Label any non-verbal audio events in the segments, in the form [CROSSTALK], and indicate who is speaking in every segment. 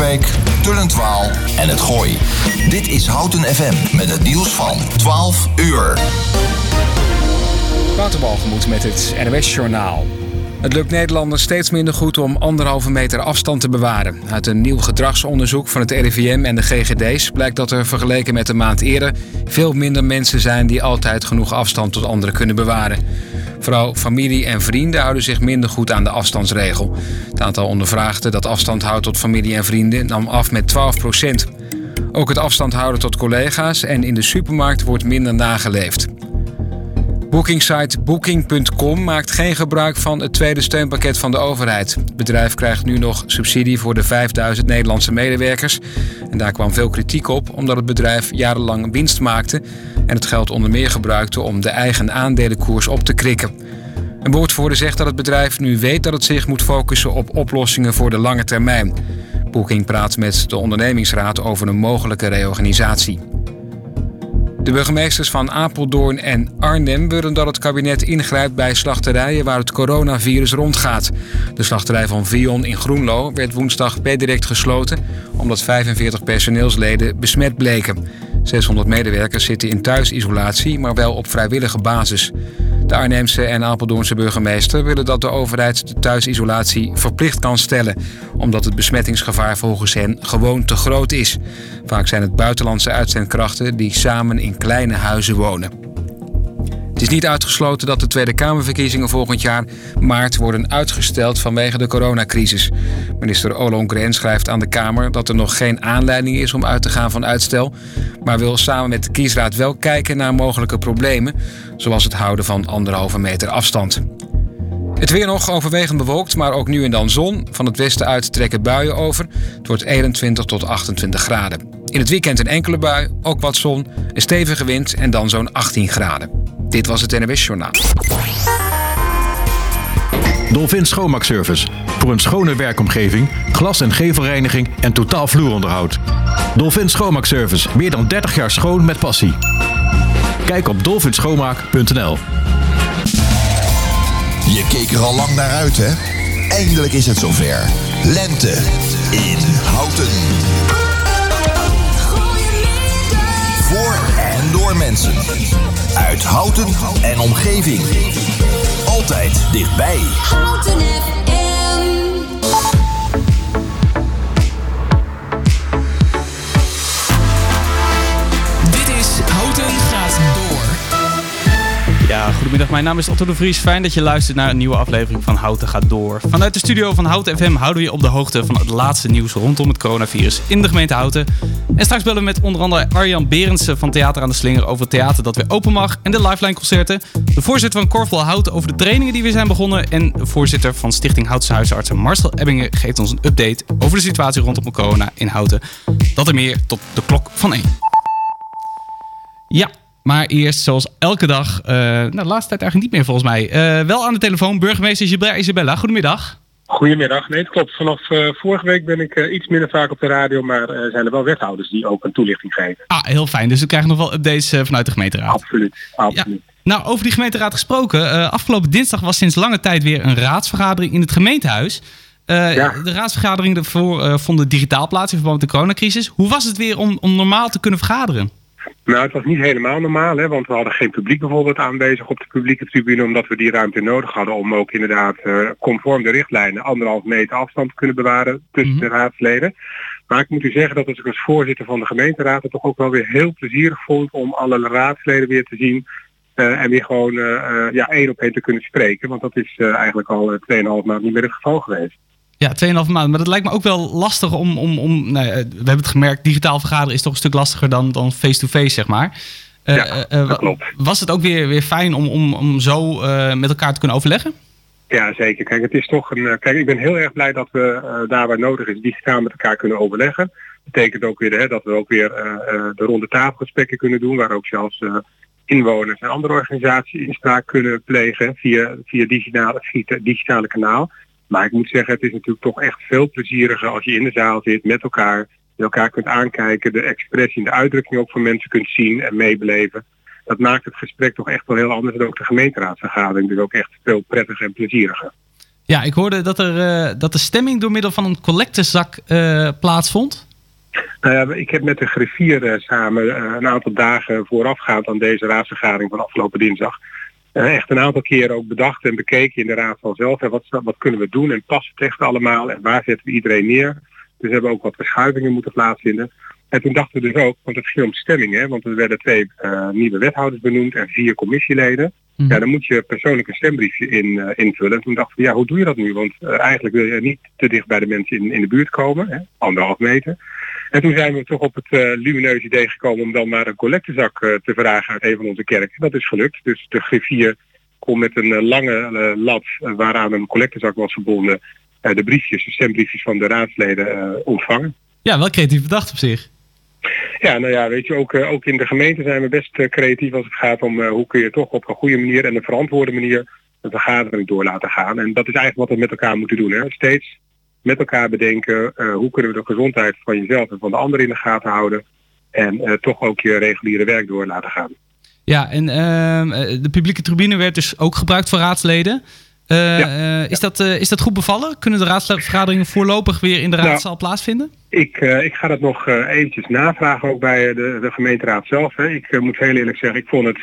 Speaker 1: Schalkwijk, Tullentwaal en het Gooi. Dit is Houten FM met het nieuws van 12 uur.
Speaker 2: Waterbalgemoed met het NOS Journaal. Het lukt Nederlanders steeds minder goed om anderhalve meter afstand te bewaren. Uit een nieuw gedragsonderzoek van het RIVM en de GGD's blijkt dat er vergeleken met een maand eerder veel minder mensen zijn die altijd genoeg afstand tot anderen kunnen bewaren. Vooral familie en vrienden houden zich minder goed aan de afstandsregel. Het aantal ondervraagden dat afstand houdt tot familie en vrienden nam af met 12 procent. Ook het afstand houden tot collega's en in de supermarkt wordt minder nageleefd. Bookingsite Booking.com maakt geen gebruik van het tweede steunpakket van de overheid. Het bedrijf krijgt nu nog subsidie voor de 5000 Nederlandse medewerkers. En daar kwam veel kritiek op, omdat het bedrijf jarenlang winst maakte en het geld onder meer gebruikte om de eigen aandelenkoers op te krikken. Een woordvoerder zegt dat het bedrijf nu weet dat het zich moet focussen op oplossingen voor de lange termijn. Booking praat met de ondernemingsraad over een mogelijke reorganisatie. De burgemeesters van Apeldoorn en Arnhem willen dat het kabinet ingrijpt bij slachterijen waar het coronavirus rondgaat. De slachterij van Vion in Groenlo werd woensdag per direct gesloten omdat 45 personeelsleden besmet bleken. 600 medewerkers zitten in thuisisolatie, maar wel op vrijwillige basis. De Arnhemse en Apeldoornse burgemeester willen dat de overheid de thuisisolatie verplicht kan stellen, omdat het besmettingsgevaar volgens hen gewoon te groot is. Vaak zijn het buitenlandse uitzendkrachten die samen in kleine huizen wonen. Het is niet uitgesloten dat de Tweede Kamerverkiezingen volgend jaar maart worden uitgesteld vanwege de coronacrisis. Minister Ollongren schrijft aan de Kamer dat er nog geen aanleiding is om uit te gaan van uitstel, maar wil samen met de kiesraad wel kijken naar mogelijke problemen, zoals het houden van anderhalve meter afstand. Het weer nog overwegend bewolkt, maar ook nu en dan zon. Van het westen uit trekken buien over. Het wordt 21 tot 28 graden. In het weekend een enkele bui, ook wat zon, een stevige wind en dan zo'n 18 graden. Dit was het NWS Journaal.
Speaker 3: Dolphin Schoonmaakservice. Voor een schone werkomgeving, glas- en gevelreiniging en totaal vloeronderhoud. Dolphin Schoonmaakservice. Meer dan 30 jaar schoon met passie. Kijk op dolphinschoonmaak.nl
Speaker 1: Je keek er al lang naar uit, hè? Eindelijk is het zover. Lente in Houten. Door mensen. Uit Houten en omgeving. Altijd dichtbij.
Speaker 4: Houten
Speaker 5: goedemiddag. Mijn naam is Otto de Vries. Fijn dat je luistert naar een nieuwe aflevering van Houten gaat door. Vanuit de studio van Houten FM houden we je op de hoogte van het laatste nieuws rondom het coronavirus in de gemeente Houten. En straks bellen we met onder andere Arjan Berendsen van Theater aan de Slinger over het theater dat weer open mag en de Lifeline concerten. De voorzitter van Korfbal Houten over de trainingen die weer zijn begonnen. En de voorzitter van Stichting Houtse Huisartsen Marcel Ebbingen geeft ons een update over de situatie rondom corona in Houten. Dat en meer tot de klok van 1. Ja, maar eerst, zoals elke dag, eh, nou, de laatste tijd eigenlijk niet meer volgens mij. eh, wel aan de telefoon, burgemeester Gilbert Isabella. Goedemiddag.
Speaker 6: Goedemiddag. Nee, het klopt. Vanaf eh, vorige week ben ik iets minder vaak op de radio, maar zijn er wel wethouders die ook een toelichting geven.
Speaker 5: Ah, heel fijn. Dus we krijgen nog wel updates vanuit de gemeenteraad.
Speaker 6: Absoluut. Absoluut.
Speaker 5: Nou, over die gemeenteraad gesproken. afgelopen dinsdag was sinds lange tijd weer een raadsvergadering in het gemeentehuis. Eh,
Speaker 6: Ja.
Speaker 5: De raadsvergaderingen daarvoor vonden digitaal plaats in verband met de coronacrisis. Hoe was het weer om, om normaal te kunnen vergaderen?
Speaker 6: Nou, het was niet helemaal normaal, hè, want we hadden geen publiek bijvoorbeeld aanwezig op de publieke tribune, omdat we die ruimte nodig hadden om ook inderdaad eh, conform de richtlijnen anderhalf meter afstand te kunnen bewaren tussen
Speaker 5: Mhm.
Speaker 6: de raadsleden. Maar ik moet u zeggen dat als ik als voorzitter van de gemeenteraad het toch ook wel weer heel plezierig vond om alle raadsleden weer te zien eh, en weer gewoon eh, ja, één op één te kunnen spreken. Want dat is eigenlijk al eh, 2,5 maand niet meer het geval geweest.
Speaker 5: Ja, 2,5 maanden. Maar dat lijkt me ook wel lastig om... om, om nou ja, we hebben het gemerkt, digitaal vergaderen is toch een stuk lastiger dan dan face-to-face, zeg maar. Eh,
Speaker 6: Ja,
Speaker 5: eh, eh,
Speaker 6: dat
Speaker 5: wa-
Speaker 6: klopt.
Speaker 5: Was het ook weer, weer fijn om, om, om zo eh, met elkaar te kunnen overleggen?
Speaker 6: Ja, zeker. Kijk, het is toch een. eh, Kijk, ik ben heel erg blij dat we eh, daar waar nodig is digitaal met elkaar kunnen overleggen. Betekent ook weer hè, dat we ook weer eh, eh, de ronde tafelgesprekken kunnen doen, waar ook zelfs eh, inwoners en andere organisaties inspraak kunnen plegen via, via digitale, via digitale kanaal. Maar ik moet zeggen, het is natuurlijk toch echt veel plezieriger als je in de zaal zit met elkaar, je elkaar kunt aankijken, de expressie en de uitdrukking ook van mensen kunt zien en meebeleven. Dat maakt het gesprek toch echt wel heel anders en ook de gemeenteraadsvergadering dus ook echt veel prettiger en plezieriger.
Speaker 5: Ja, ik hoorde dat, er, eh, dat de stemming door middel van een collectezak eh, plaatsvond.
Speaker 6: Nou ja, ik heb met de griffier eh, samen een aantal dagen voorafgaand aan deze raadsvergadering van afgelopen dinsdag. Echt een aantal keren ook bedacht en bekeken in de raad van zelf. hè, wat, wat kunnen we doen en past het echt allemaal en waar zetten we iedereen neer. Dus we hebben ook wat verschuivingen moeten plaatsvinden. En toen dachten we dus ook, want het ging om stemming, hè, want er werden twee eh, nieuwe wethouders benoemd en vier commissieleden.
Speaker 5: Mhm.
Speaker 6: Ja, dan moet je persoonlijk een stembriefje in, eh, invullen. En toen dachten we, ja, hoe doe je dat nu? Want eh, eigenlijk wil je niet te dicht bij de mensen in, in de buurt komen, hè, anderhalf meter. En toen zijn we toch op het eh lumineuze idee gekomen om dan maar een collectezak eh, te vragen uit een van onze kerken. Dat is gelukt. Dus de griffier kon met een eh, lange lat waaraan een collectezak was verbonden de briefjes, de stembriefjes van de raadsleden ontvangen.
Speaker 5: Ja, wel creatief bedacht op zich.
Speaker 6: Ja, nou ja, weet je, ook, ook in de gemeente zijn we best creatief als het gaat om hoe kun je toch op een goede manier en een verantwoorde manier een vergadering door laten gaan. En dat is eigenlijk wat we met elkaar moeten doen. Hè. Steeds met elkaar bedenken eh, hoe kunnen we de gezondheid van jezelf en van de anderen in de gaten houden. En eh, toch ook je reguliere werk door laten gaan.
Speaker 5: Ja, en ehm, eh, de publieke tribune werd dus ook gebruikt voor raadsleden. Is, dat, is dat goed bevallen? Kunnen de raadsvergaderingen voorlopig weer in de
Speaker 6: Nou,
Speaker 5: raadzaal plaatsvinden?
Speaker 6: Ik, ik ga dat nog eventjes navragen ook bij de, de gemeenteraad zelf. Hè. Ik moet heel eerlijk zeggen, ik vond het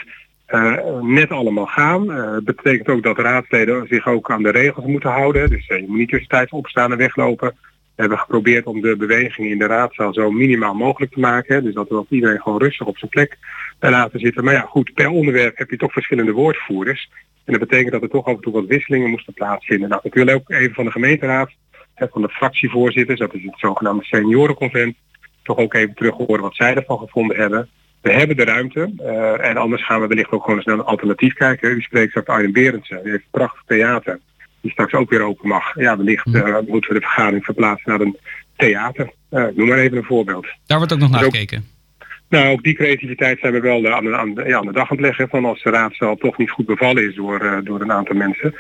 Speaker 6: eh, net allemaal gaan. Eh, Het betekent ook dat raadsleden zich ook aan de regels moeten houden. Dus eh, je moet niet tussentijds opstaan en weglopen. We hebben geprobeerd om de beweging in de raadzaal zo minimaal mogelijk te maken. Dus dat we iedereen gewoon rustig op zijn plek eh, laten zitten. Maar ja, goed, per onderwerp heb je toch verschillende woordvoerders. En dat betekent dat er toch af en toe wat wisselingen moesten plaatsvinden. Nou, ik wil ook even van de gemeenteraad, van de fractievoorzitters, dat is het zogenaamde seniorenconvent, toch ook even terug horen wat zij ervan gevonden hebben. We hebben de ruimte eh, en anders gaan we wellicht ook gewoon eens naar een alternatief kijken. U spreekt straks Arjen Berendsen, die heeft een prachtig theater, die straks ook weer open mag. Ja, wellicht eh, moeten we de vergadering verplaatsen naar een theater. Eh, noem maar even een voorbeeld.
Speaker 5: Daar wordt ook nog naar
Speaker 6: ook-
Speaker 5: gekeken.
Speaker 6: Nou, ook die creativiteit zijn we wel aan de, aan, de, ja, aan de dag aan het leggen. Van als de raadzaal toch niet goed bevallen is door, door een aantal mensen.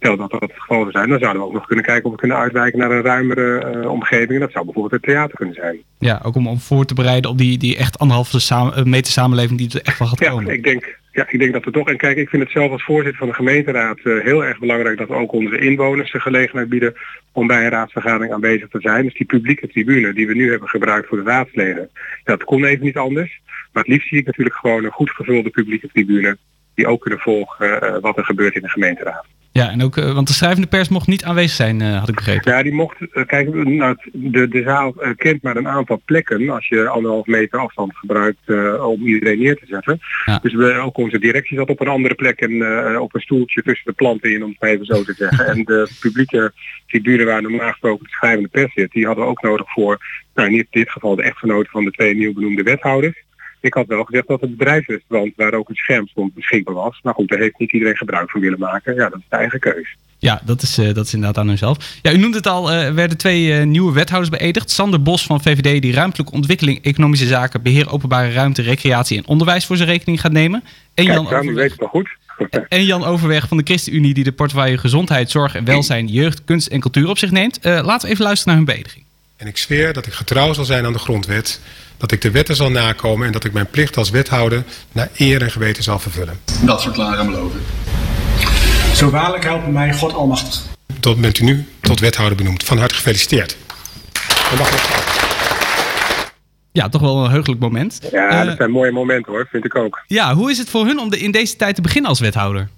Speaker 6: Stel dat dat het geval zou zijn, dan zouden we ook nog kunnen kijken of we kunnen uitwijken naar een ruimere eh, omgeving. En dat zou bijvoorbeeld het theater kunnen zijn.
Speaker 5: Ja, ook om, om voor te bereiden op die, die echt anderhalve eh, meter samenleving die er echt wel gaat
Speaker 6: Ja,
Speaker 5: komen.
Speaker 6: ik denk, ja, ik denk dat we toch... En kijk, ik vind het zelf als voorzitter van de gemeenteraad eh, heel erg belangrijk dat we ook onze inwoners de gelegenheid bieden om bij een raadsvergadering aanwezig te zijn. Dus die publieke tribune die we nu hebben gebruikt voor de raadsleden, dat kon even niet anders. Maar het liefst zie ik natuurlijk gewoon een goed gevulde publieke tribune die ook kunnen volgen wat er gebeurt in de gemeenteraad.
Speaker 5: Ja, en ook, eh, want de schrijvende pers mocht niet aanwezig zijn, eh, had ik begrepen.
Speaker 6: Ja, die mocht, eh, kijk, nou, de, de zaal kent maar een aantal plekken als je anderhalf meter afstand gebruikt om iedereen neer te zetten.
Speaker 5: Ja.
Speaker 6: Dus we, ook onze directie zat op een andere plek en op een stoeltje tussen de planten in, om het even zo te zeggen. [LAUGHS] en de publieke tribune waar normaal gesproken de schrijvende pers zit, die hadden we ook nodig voor, nou in dit geval de echtgenoten van de twee nieuw benoemde wethouders. Ik had wel gezegd dat het bedrijfsrestaurant waar ook een scherm stond beschikbaar was. Maar goed, daar heeft niet iedereen gebruik van willen maken. Ja, dat is de eigen keus.
Speaker 5: Ja, dat is, eh, dat is inderdaad aan hunzelf. Ja, u noemt het al, eh, er werden twee eh, nieuwe wethouders beëdigd. Sander Bos van VVD, die ruimtelijke ontwikkeling, economische zaken, beheer openbare ruimte, recreatie en onderwijs voor zijn rekening gaat nemen. En
Speaker 6: Kijk,
Speaker 5: Jan,
Speaker 6: nu weet
Speaker 5: Overweg,
Speaker 6: het wel goed.
Speaker 5: en Jan Overweg van de ChristenUnie, die de portefeuille gezondheid, zorg en welzijn, jeugd, kunst en cultuur op zich neemt. Laten we even luisteren naar hun beëdiging.
Speaker 7: En ik zweer dat ik getrouw zal zijn aan de grondwet, dat ik de wetten zal nakomen en dat ik mijn plicht als wethouder naar eer en geweten zal vervullen.
Speaker 8: Dat verklaar en beloof ik.
Speaker 9: Zo waarlijk helpen mij God Almachtig.
Speaker 7: Tot bent u nu tot wethouder benoemd. Van harte gefeliciteerd. Mag
Speaker 5: Ja, toch wel een heugelijk moment.
Speaker 6: Ja,
Speaker 5: Eh,
Speaker 6: dat zijn mooie momenten hoor, vind ik ook.
Speaker 5: ja, hoe is het voor hun om de, in deze tijd te beginnen als wethouder?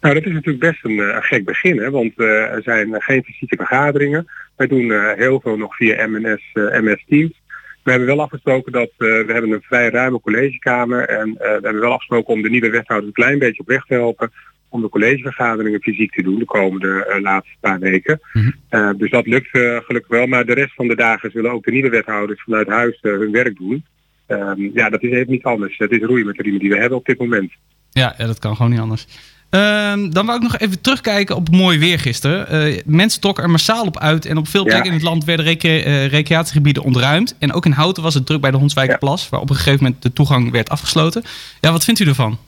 Speaker 6: Nou, dat is natuurlijk best een, eh, een gek begin, hè, want eh, er zijn geen fysieke vergaderingen. Wij doen eh, heel veel nog via MNS, eh, MS Teams. We hebben wel afgesproken dat eh, we hebben een vrij ruime collegekamer en we hebben wel afgesproken om de nieuwe wethouders een klein beetje op weg te helpen om de collegevergaderingen fysiek te doen de komende laatste paar weken.
Speaker 5: Mhm.
Speaker 6: Dus dat lukt gelukkig wel, maar de rest van de dagen zullen ook de nieuwe wethouders vanuit huis hun werk doen. Ehm, ja, dat is even niet anders. Het is roeien met de riemen die we hebben op dit moment.
Speaker 5: Ja, ja, dat kan gewoon niet anders. Ehm, dan wou ik nog even terugkijken op mooi weer gisteren. Eh, mensen trokken er massaal op uit en op veel
Speaker 6: Ja.
Speaker 5: plekken in het land werden recre- eh, recreatiegebieden ontruimd. En ook in Houten was het druk bij de Hondswijkerplas, waar op een gegeven moment de toegang werd afgesloten. Ja, wat vindt u ervan?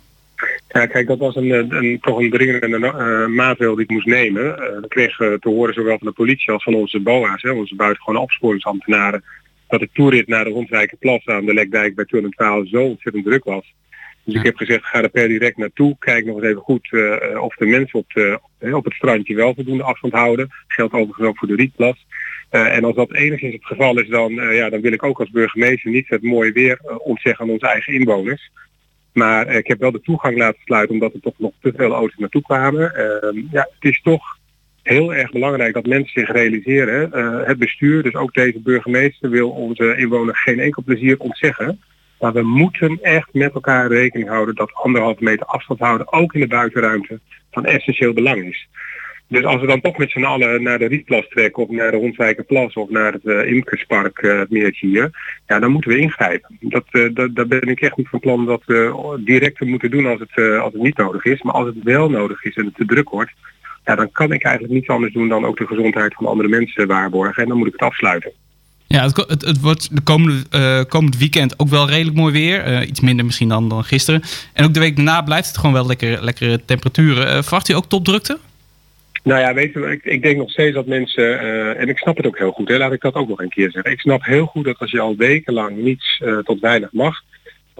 Speaker 6: Ja, kijk, dat was een, eh, een, toch een dringende eh, maatregel die ik moest nemen. We kregen te horen zowel van de politie als van onze BOA's, hè, onze buitengewone opsporingsambtenaren, dat de toerit naar de Rondwijkerplas aan de Lekdijk bij 212 zo ontzettend druk was. Dus ik heb gezegd, ga er per direct naartoe. Kijk nog eens even goed eh, of de mensen op de, op het strandje wel voldoende afstand houden. Geldt overigens ook voor de rietplas. Eh, en als dat enigszins het geval is, dan, eh, ja, dan wil ik ook als burgemeester niet het mooie weer ontzeggen aan onze eigen inwoners. Maar ik heb wel de toegang laten sluiten omdat er toch nog te veel auto's naartoe kwamen. Ehm, ja, het is toch heel erg belangrijk dat mensen zich realiseren. het bestuur, dus ook deze burgemeester, wil onze inwoners geen enkel plezier ontzeggen. Maar we moeten echt met elkaar rekening houden dat anderhalve meter afstand houden, ook in de buitenruimte, van essentieel belang is. Dus als we dan toch met z'n allen naar de Rietplas trekken of naar de Ronswijkerplas of naar het uh, Imkerspark, uh, het meertje hier, ja, dan moeten we ingrijpen. Dat, uh, dat, daar ben ik echt niet van plan dat we direct moeten doen als het, als het niet nodig is. Maar als het wel nodig is en het te druk wordt, ja, dan kan ik eigenlijk niets anders doen dan ook de gezondheid van andere mensen waarborgen. En dan moet ik het afsluiten.
Speaker 5: Ja, het, het, wordt de komende, uh, komend weekend ook wel redelijk mooi weer. Uh, iets minder misschien dan, dan gisteren. En ook de week daarna blijft het gewoon wel lekker, lekkere temperaturen. Uh, verwacht u ook topdrukte?
Speaker 6: Nou ja, weet ik, ik denk nog steeds dat mensen, en ik snap het ook heel goed, hè, laat ik dat ook nog een keer zeggen. Ik snap heel goed dat als je al wekenlang niets tot weinig mag,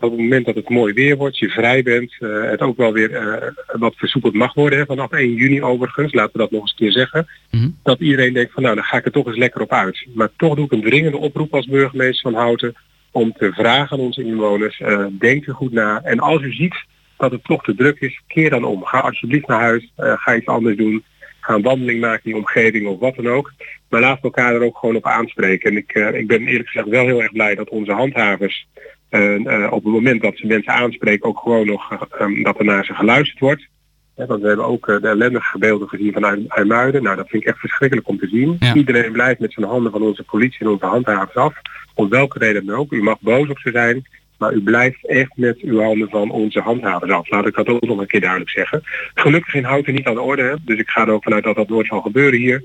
Speaker 6: op het moment dat het mooi weer wordt, je vrij bent, uh, het ook wel weer uh, wat versoepeld mag worden. Hè, vanaf 1 juni overigens, laten we dat nog eens een keer zeggen.
Speaker 5: Mhm.
Speaker 6: Dat iedereen denkt van nou, dan ga ik er toch eens lekker op uit. Maar toch doe ik een dringende oproep als burgemeester van Houten om te vragen aan onze inwoners, uh, denk er goed na. En als u ziet dat het toch te druk is, keer dan om. Ga alsjeblieft naar huis, ga iets anders doen. Ga een wandeling maken in die omgeving of wat dan ook. Maar laat elkaar er ook gewoon op aanspreken. En ik, ik ben eerlijk gezegd wel heel erg blij dat onze handhavers uh, op het moment dat ze mensen aanspreken ook gewoon nog um, dat er naar ze geluisterd wordt. Ja, want we hebben ook uh, de ellendige beelden gezien van IJmuiden. Nou, dat vind ik echt verschrikkelijk om te zien.
Speaker 5: Ja.
Speaker 6: Iedereen blijft met zijn handen van onze politie en onze handhavers af. Om welke reden dan ook. U mag boos op ze zijn. Maar u blijft echt met uw handen van onze handhavers af. Laat ik dat ook nog een keer duidelijk zeggen. Gelukkig in Houten niet aan de orde. Hè? Dus ik ga er ook vanuit dat dat nooit zal gebeuren hier.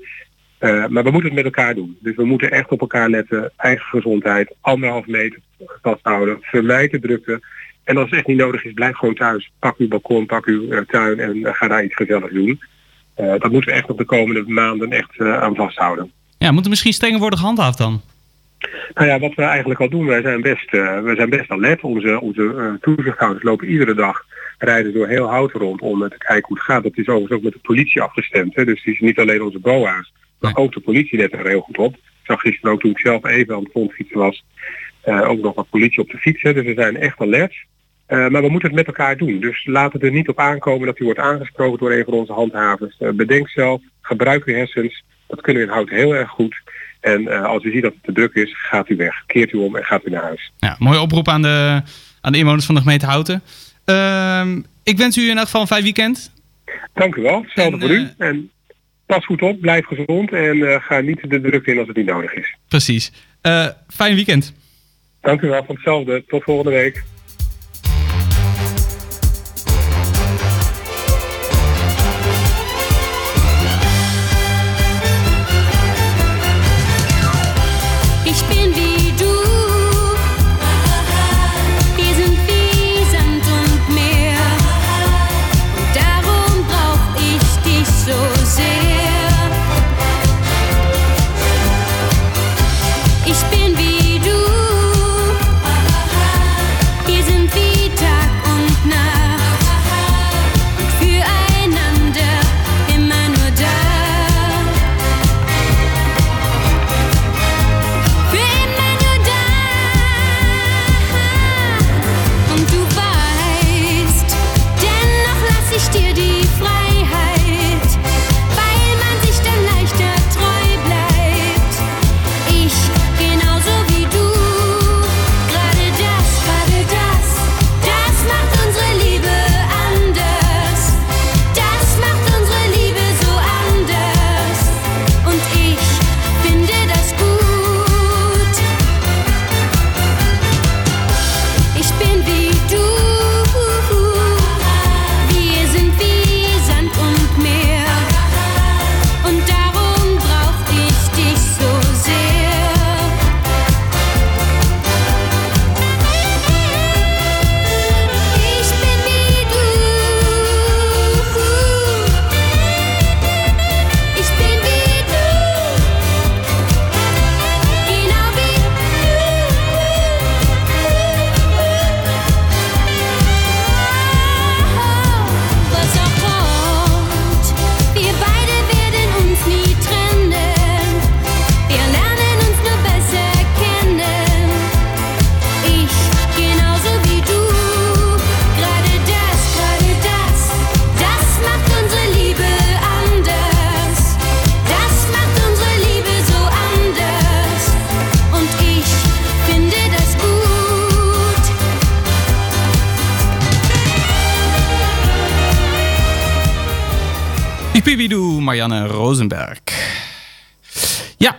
Speaker 6: Uh, maar we moeten het met elkaar doen. Dus we moeten echt op elkaar letten. Eigen gezondheid, anderhalf meter vasthouden, vermijd de drukte. En als het echt niet nodig is, blijf gewoon thuis. Pak uw balkon, pak uw uh, tuin en uh, ga daar iets gezelligs doen. dat moeten we echt op de komende maanden echt aan vasthouden.
Speaker 5: Ja, moet er misschien strenger worden gehandhaafd dan?
Speaker 6: Nou ja, wat we eigenlijk al doen, wij zijn best, wij zijn best alert. Onze, onze toezichthouders lopen iedere dag rijden door heel houten rond om te kijken hoe het gaat. Dat is overigens ook met de politie afgestemd. Hè? Dus het is niet alleen onze BOA's, maar ook de politie let er heel goed op. Ik zag gisteren ook toen ik zelf even aan het frontfietsen was, uh, ook nog wat politie op de fiets. Hè. Dus we zijn echt alert. Uh, maar we moeten het met elkaar doen. Dus laat het er niet op aankomen dat u wordt aangesproken door een van onze handhavers. Uh, bedenk zelf, gebruik uw hersens. Dat kunnen we in hout heel erg goed. En als u ziet dat het te druk is, gaat u weg. Keert u om en gaat u naar huis.
Speaker 5: Ja, mooie oproep aan de, aan de inwoners van de gemeente Houten. Ehm, ik wens u in elk geval een fijn weekend.
Speaker 6: Dank u wel. Hetzelfde voor u. En pas goed op, blijf gezond en uh, ga niet de druk in als het niet nodig is.
Speaker 5: Precies. Uh, fijn weekend.
Speaker 6: Dank u wel, van hetzelfde. Tot volgende week.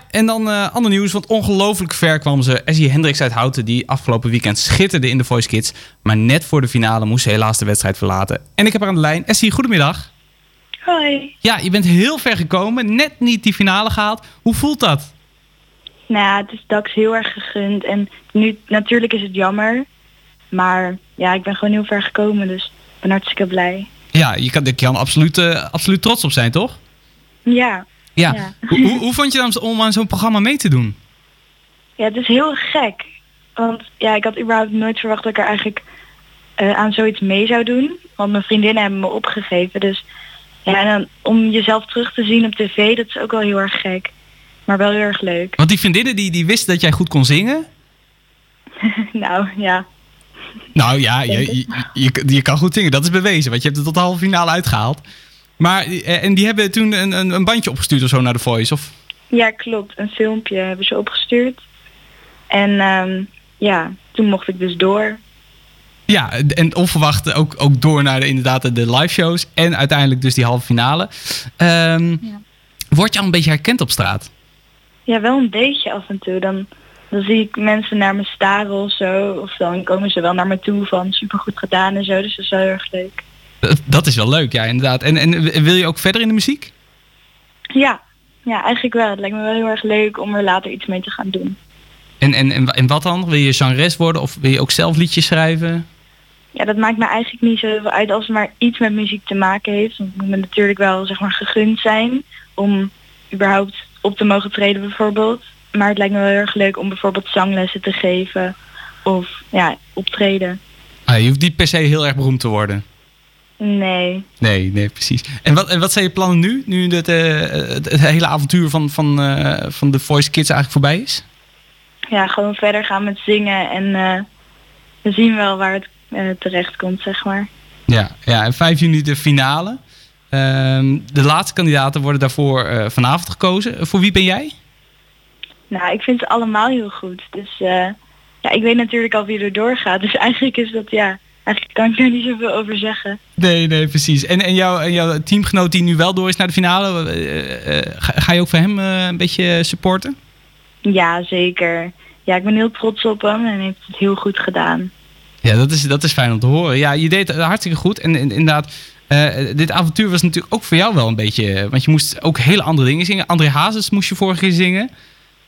Speaker 5: En dan eh, ander nieuws, want ongelooflijk ver kwam ze. Essie Hendricks uit Houten, die afgelopen weekend schitterde in de Voice Kids. Maar net voor de finale moest ze helaas de wedstrijd verlaten. En ik heb haar aan de lijn. Essie, goedemiddag.
Speaker 8: Hoi.
Speaker 5: Ja, je bent heel ver gekomen, net niet die finale gehaald. Hoe voelt dat?
Speaker 8: Nou ja, het is Dax heel erg gegund. En nu, natuurlijk is het jammer. Maar ja, ik ben gewoon heel ver gekomen. Dus ik ben hartstikke blij.
Speaker 5: Ja, je kan, je kan absoluut, eh, absoluut trots op zijn, toch?
Speaker 8: Ja.
Speaker 5: Ja.
Speaker 8: Ja.
Speaker 5: Hoe, hoe, vond je dan om aan zo'n programma mee te doen?
Speaker 8: Ja, het is heel gek. Want ja, ik had überhaupt nooit verwacht dat ik er eigenlijk eh, aan zoiets mee zou doen. Want mijn vriendinnen hebben me opgegeven. Dus ja, en dan, om jezelf terug te zien op tv, dat is ook wel heel erg gek. Maar wel heel erg leuk.
Speaker 5: Want die vriendinnen die, die wisten dat jij goed kon zingen. [LAUGHS]
Speaker 8: nou ja,
Speaker 5: Nou ja, je, je, je, je kan goed zingen. Dat is bewezen, want je hebt het tot de halve finale uitgehaald. Maar, eh, en die hebben toen een, een, een bandje opgestuurd of zo naar de Voice? Of?
Speaker 8: Ja, klopt. Een filmpje hebben ze opgestuurd. En ehm, ja, toen mocht ik dus door.
Speaker 5: Ja, en onverwacht ook, ook door naar de, inderdaad de live shows. En uiteindelijk dus die halve finale. Ehm,
Speaker 8: Ja.
Speaker 5: Word je al een beetje herkend op straat?
Speaker 8: Ja, wel een beetje af en toe. Dan, dan zie ik mensen naar me staren of zo. Of dan komen ze wel naar me toe van supergoed gedaan en zo. Dus dat is wel heel erg leuk.
Speaker 5: Dat, is wel leuk, ja, inderdaad. En, en wil je ook verder in de muziek?
Speaker 8: Ja, ja, eigenlijk wel. Het lijkt me wel heel erg leuk om er later iets mee te gaan doen.
Speaker 5: En, en, en, en wat dan? Wil je zangeres worden of wil je ook zelf liedjes schrijven?
Speaker 8: Ja, dat maakt me eigenlijk niet zo uit als het maar iets met muziek te maken heeft. Want het moet me natuurlijk wel zeg maar gegund zijn om überhaupt op te mogen treden bijvoorbeeld. Maar het lijkt me wel heel erg leuk om bijvoorbeeld zanglessen te geven of ja, optreden.
Speaker 5: Ah, je hoeft niet per se heel erg beroemd te worden.
Speaker 8: Nee.
Speaker 5: Nee, nee, precies. En wat, en wat zijn je plannen nu? Nu het, eh, het, het hele avontuur van, van, eh, van de Voice Kids eigenlijk voorbij is?
Speaker 8: Ja, gewoon verder gaan met zingen en eh, we zien wel waar het terecht komt, zeg maar.
Speaker 5: Ja, ja, en 5 juni de finale. Ehm, de laatste kandidaten worden daarvoor vanavond gekozen. Voor wie ben jij?
Speaker 8: Nou, ik vind ze allemaal heel goed. Dus ja, ik weet natuurlijk al wie er doorgaat. [LAUGHS] Dus eigenlijk is dat, ja, eigenlijk kan ik daar niet zoveel over zeggen.
Speaker 5: Nee, nee, precies. En, en, jouw, en jouw teamgenoot die nu wel door is naar de finale, eh, eh, ga, ga je ook voor hem eh, een beetje supporten?
Speaker 8: Ja, zeker. Ja, ik ben heel trots op hem en hij heeft het heel goed gedaan.
Speaker 5: Ja, dat is, dat is fijn om te horen. Ja, je deed het hartstikke goed. En, en inderdaad, dit avontuur was natuurlijk ook voor jou wel een beetje... Want je moest ook hele andere dingen zingen. André Hazes moest je vorige keer zingen.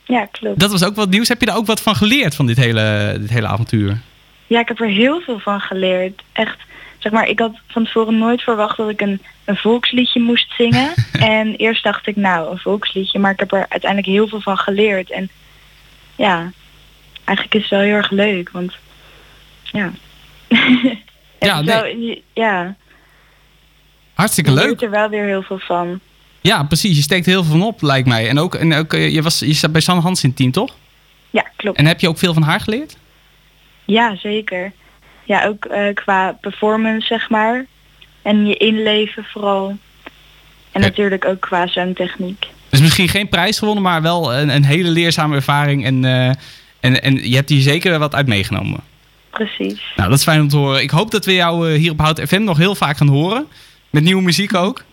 Speaker 8: Ja, klopt.
Speaker 5: Dat was ook wat nieuws. Heb je daar ook wat van geleerd van dit hele, dit hele avontuur?
Speaker 8: Ja, ik heb er heel veel van geleerd. Echt, zeg maar, ik had van tevoren nooit verwacht dat ik een, een volksliedje moest zingen. [LAUGHS] en eerst dacht ik, nou, een volksliedje. Maar ik heb er uiteindelijk heel veel van geleerd. En ja, eigenlijk is het wel heel erg leuk. Want ja. [LAUGHS]
Speaker 5: Ja,
Speaker 8: je- ja,
Speaker 5: Hartstikke
Speaker 8: je
Speaker 5: leuk.
Speaker 8: leert er wel weer heel veel van.
Speaker 5: Ja, precies. Je steekt heel veel van op, lijkt mij. En ook, en ook eh, je, was, je zat bij Sanne Hans in het team, toch?
Speaker 8: Ja, klopt.
Speaker 5: En heb je ook veel van haar geleerd?
Speaker 8: Ja, zeker. Ja, ook eh, qua performance, zeg maar. En je inleven vooral. En
Speaker 5: Ja.
Speaker 8: natuurlijk ook qua zangtechniek.
Speaker 5: Dus misschien geen prijs gewonnen, maar wel een, een hele leerzame ervaring. En, eh, en, en je hebt hier zeker wat uit meegenomen.
Speaker 8: Precies.
Speaker 5: Nou, dat is fijn om te horen. Ik hoop dat we jou eh, hier op Hout FM nog heel vaak gaan horen. Met nieuwe muziek ook.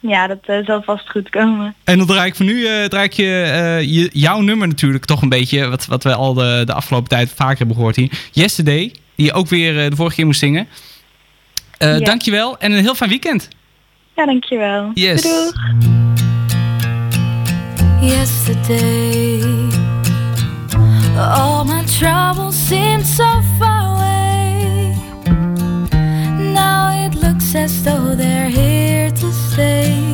Speaker 8: Ja, dat eh, zal vast goed komen.
Speaker 5: En dan draai ik voor nu eh, draai ik je, eh, je, jouw nummer natuurlijk toch een beetje. Wat, wat we al de, de afgelopen tijd vaker hebben gehoord hier. Yesterday, die je ook weer de vorige keer moest zingen. Eh
Speaker 8: Ja.
Speaker 5: Dankjewel en een heel fijn weekend.
Speaker 8: Ja, dankjewel.
Speaker 5: Yes.
Speaker 8: Doei, doeg.
Speaker 10: Yesterday, all my troubles seemed so far away. Now it looks as though they're here say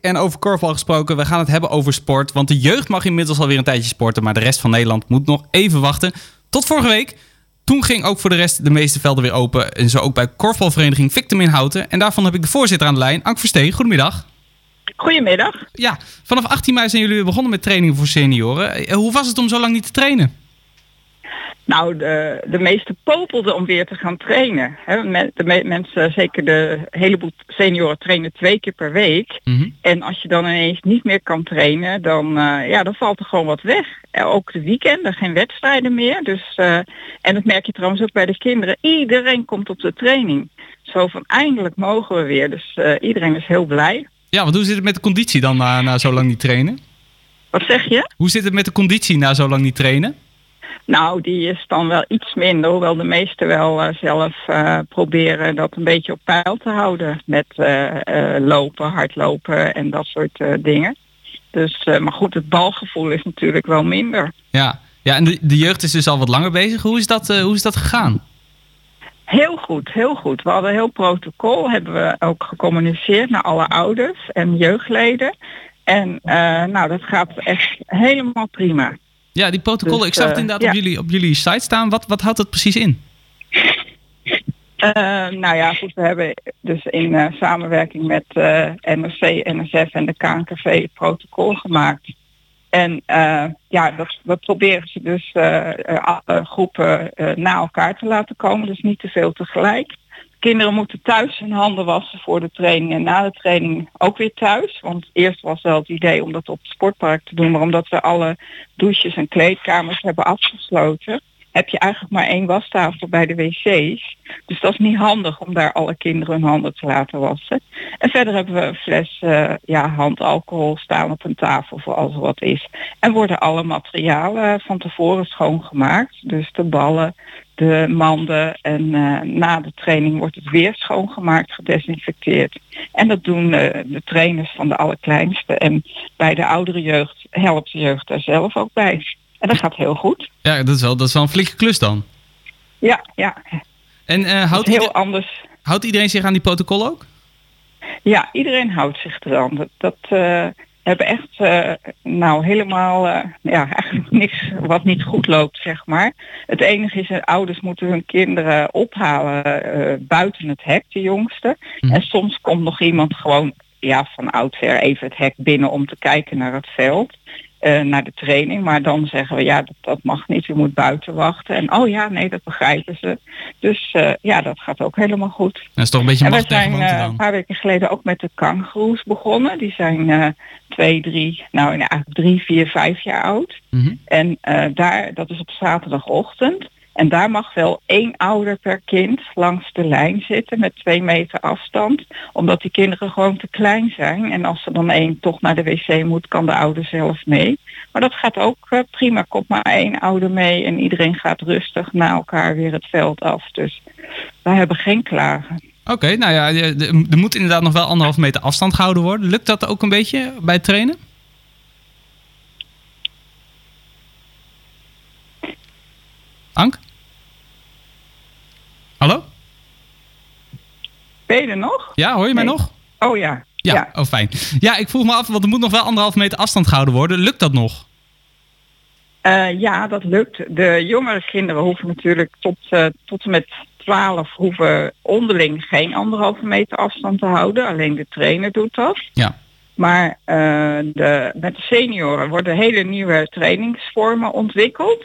Speaker 5: En over korfbal gesproken, we gaan het hebben over sport. Want de jeugd mag inmiddels alweer een tijdje sporten. Maar de rest van Nederland moet nog even wachten. Tot vorige week. Toen ging ook voor de rest de meeste velden weer open. En zo ook bij korfbalvereniging Victim in Houten. En daarvan heb ik de voorzitter aan de lijn, Ank Versteen. Goedemiddag.
Speaker 11: Goedemiddag.
Speaker 5: Ja, vanaf 18 mei zijn jullie weer begonnen met trainingen voor senioren. Eh, Hoe was het om zo lang niet te trainen?
Speaker 11: Nou, de, de meeste popelden om weer te gaan trainen. Hè, me- de me- mensen, zeker de heleboel senioren, trainen twee keer per week. En als je dan ineens niet meer kan trainen, dan, eh, ja, dan valt er gewoon wat weg. Ook de weekenden, geen wedstrijden meer. Dus, eh, en dat merk je trouwens ook bij de kinderen. Iedereen komt op de training. Zo van eindelijk mogen we weer. Dus eh, iedereen is heel blij.
Speaker 5: Ja, want hoe zit het met de conditie dan na, na zo lang niet trainen?
Speaker 11: Wat zeg je?
Speaker 5: Hoe zit het met de conditie na zo lang niet trainen?
Speaker 11: Nou, die is dan wel iets minder, hoewel de meesten wel eh, zelf eh, proberen dat een beetje op peil te houden met eh, lopen, hardlopen en dat soort dingen. Dus, maar goed, het balgevoel is natuurlijk wel minder.
Speaker 5: Ja, ja en de, de jeugd is dus al wat langer bezig. Hoe is dat, hoe is dat gegaan?
Speaker 11: Heel goed, heel goed. We hadden een heel protocol, hebben we ook gecommuniceerd naar alle ouders en jeugdleden. En nou, dat gaat echt helemaal prima.
Speaker 5: Ja, die protocollen.
Speaker 11: Dus,
Speaker 5: ik zag het
Speaker 11: eh,
Speaker 5: inderdaad
Speaker 11: ja.
Speaker 5: op, jullie, op jullie site staan. Wat, wat houdt dat precies in?
Speaker 11: Eh, nou ja, goed, we hebben dus in eh, samenwerking met NRC, NSF en de KNKV het protocol gemaakt. En ja, dat, we proberen ze dus alle groepen na elkaar te laten komen, dus niet te veel tegelijk. Kinderen moeten thuis hun handen wassen voor de training en na de training ook weer thuis. Want eerst was wel het idee om dat op het sportpark te doen, maar omdat we alle douches en kleedkamers hebben afgesloten, heb je eigenlijk maar één wastafel bij de wc's. Dus dat is niet handig om daar alle kinderen hun handen te laten wassen. En verder hebben we een fles eh, ja, handalcohol staan op een tafel voor als er wat is. En worden alle materialen van tevoren schoongemaakt. Dus de ballen, de manden en eh, na de training wordt het weer schoongemaakt, gedesinfecteerd. En dat doen eh, de trainers van de allerkleinste. En bij de oudere jeugd helpt de jeugd daar zelf ook bij. En dat gaat heel goed.
Speaker 5: Ja, dat is wel, dat is wel een flinke klus dan.
Speaker 11: Ja, ja.
Speaker 5: En eh, houdt,
Speaker 11: heel
Speaker 5: ieder-
Speaker 11: anders.
Speaker 5: houdt iedereen zich aan die protocol ook?
Speaker 11: Ja, iedereen houdt zich eraan. Dat, dat eh, hebben echt eh, nou helemaal ja, eigenlijk niks wat niet goed loopt, zeg maar. Het enige is, dat ouders moeten hun kinderen ophalen buiten het hek, de jongste. En soms komt nog iemand gewoon ja, van oudsher even het hek binnen om te kijken naar het veld. Eh, naar de training, maar dan zeggen we ja, dat, dat mag niet, u moet buiten wachten. En oh ja, nee, dat begrijpen ze. Dus eh, ja, dat gaat ook helemaal goed.
Speaker 5: Dat is toch een beetje
Speaker 11: En we zijn eh, een paar weken geleden ook met de kangoeroes begonnen. Die zijn twee, drie, nou nee, eigenlijk drie, vier, vijf jaar oud.
Speaker 5: Mhm.
Speaker 11: En daar, dat is op zaterdagochtend. En daar mag wel één ouder per kind langs de lijn zitten met twee meter afstand. Omdat die kinderen gewoon te klein zijn. En als er dan één toch naar de wc moet, kan de ouder zelf mee. Maar dat gaat ook eh, prima. Komt maar één ouder mee en iedereen gaat rustig na elkaar weer het veld af. Dus wij hebben geen klagen.
Speaker 5: Oké, nou ja, er moet inderdaad nog wel anderhalf meter afstand gehouden worden. Lukt dat ook een beetje bij trainen? Ank? Hallo?
Speaker 11: Ben je er nog?
Speaker 5: Ja, hoor je mij nog?
Speaker 11: Oh ja.
Speaker 5: Ja, oh fijn. Ja, ik vroeg me af, want er moet nog wel anderhalf meter afstand gehouden worden. Lukt dat nog?
Speaker 11: Eh, ja, dat lukt. De jongere kinderen hoeven natuurlijk tot, eh, tot en met 12 hoeven onderling geen anderhalve meter afstand te houden. Alleen de trainer doet dat.
Speaker 5: Ja.
Speaker 11: Maar eh, de, met de senioren worden hele nieuwe trainingsvormen ontwikkeld.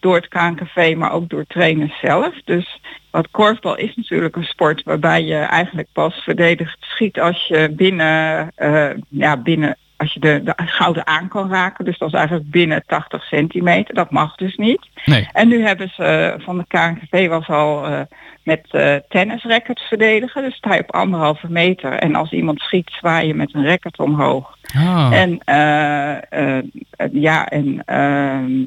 Speaker 11: Door het KNKV, maar ook door trainers zelf. Dus wat korfbal is natuurlijk een sport waarbij je eigenlijk pas verdedigd schiet als je binnen, eh, ja, binnen als je de, de gouden aan kan raken. Dus dat is eigenlijk binnen 80 centimeter. Dat mag dus niet.
Speaker 5: Nee.
Speaker 11: En nu hebben ze eh, van de KNGV was al eh, met eh tennisrackets verdedigen. Dus sta je op anderhalve meter. En als iemand schiet, zwaai je met een racket omhoog.
Speaker 5: Ah.
Speaker 11: En ja, en ehm,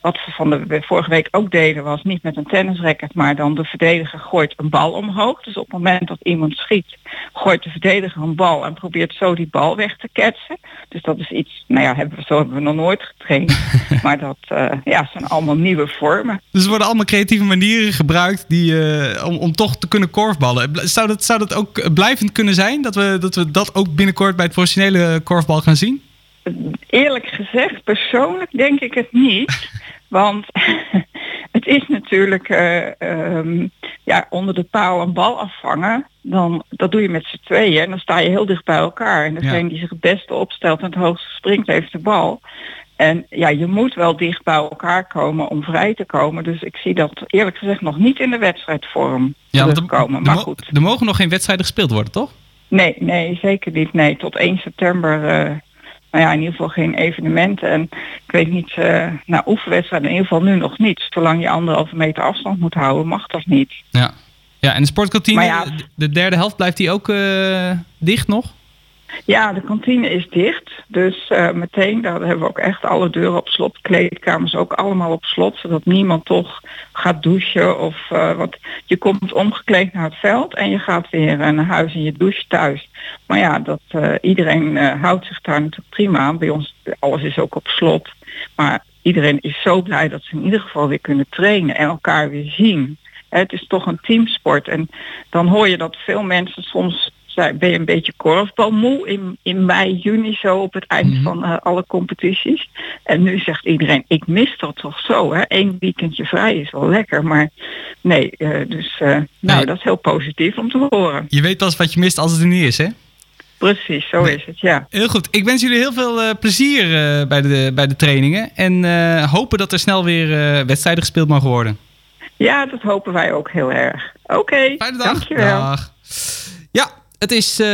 Speaker 11: wat we van de vorige week ook deden was niet met een tennisracket, maar dan de verdediger gooit een bal omhoog. Dus op het moment dat iemand schiet, gooit de verdediger een bal en probeert zo die bal weg te ketsen. Dus dat is iets, nou ja, hebben we, zo hebben we nog nooit getraind. [LAUGHS] maar dat eh, ja, zijn allemaal nieuwe vormen.
Speaker 5: Dus er worden allemaal creatieve manieren gebruikt die, eh, om, om toch te kunnen korfballen. Zou dat, zou dat ook blijvend kunnen zijn? Dat we, dat we dat ook binnenkort bij het professionele korfbal gaan zien?
Speaker 11: Eerlijk gezegd, persoonlijk denk ik het niet. Want [LAUGHS] het is natuurlijk eh, ehm, ja, onder de paal een bal afvangen. Dan, dat doe je met z'n tweeën en dan sta je heel dicht bij elkaar. En degene die zich het beste opstelt en het hoogste springt, heeft de bal. En ja, je moet wel dicht bij elkaar komen om vrij te komen. Dus ik zie dat eerlijk gezegd nog niet in de wedstrijdvorm
Speaker 5: Ja, want er, er
Speaker 11: Maar goed.
Speaker 5: er mogen nog geen wedstrijden gespeeld worden, toch?
Speaker 11: Nee, nee, zeker niet. Nee, tot 1 september, eh, nou ja, in ieder geval geen evenementen. En ik weet niet, eh nou, oefenwedstrijden in ieder geval nu nog niet. Zolang je anderhalve meter afstand moet houden, mag dat niet.
Speaker 5: Ja. Ja, en de sportkantine,
Speaker 11: Maar ja,
Speaker 5: de- de derde helft, blijft die ook eh, dicht nog?
Speaker 11: Ja, de kantine is dicht. Dus eh, meteen, daar hebben we ook echt alle deuren op slot. Kleedkamers ook allemaal op slot. Zodat niemand toch gaat douchen. Of, eh want je komt omgekleed naar het veld en je gaat weer eh, naar huis en je doucht thuis. Maar ja, dat, iedereen houdt zich daar natuurlijk prima aan. Bij ons, alles is ook op slot. Maar iedereen is zo blij dat ze in ieder geval weer kunnen trainen en elkaar weer zien. Het is toch een teamsport. En dan hoor je dat veel mensen soms ben je een beetje korfbalmoe in, in mei, juni zo op het eind van eh, alle competities. En nu zegt iedereen, ik mis dat toch zo. Hè? Eén weekendje vrij is wel lekker. Maar nee, eh, dus eh, nou, dat is heel positief om te horen.
Speaker 5: Je weet pas wat je mist als het er niet is, hè?
Speaker 11: Precies, zo is het, ja.
Speaker 5: Heel goed. Ik wens jullie heel veel plezier bij, de, bij de trainingen. En hopen dat er snel weer wedstrijden gespeeld mogen worden.
Speaker 11: Ja, dat hopen wij ook heel erg. Oké, dankjewel.
Speaker 5: Dag. Ja, het is eh,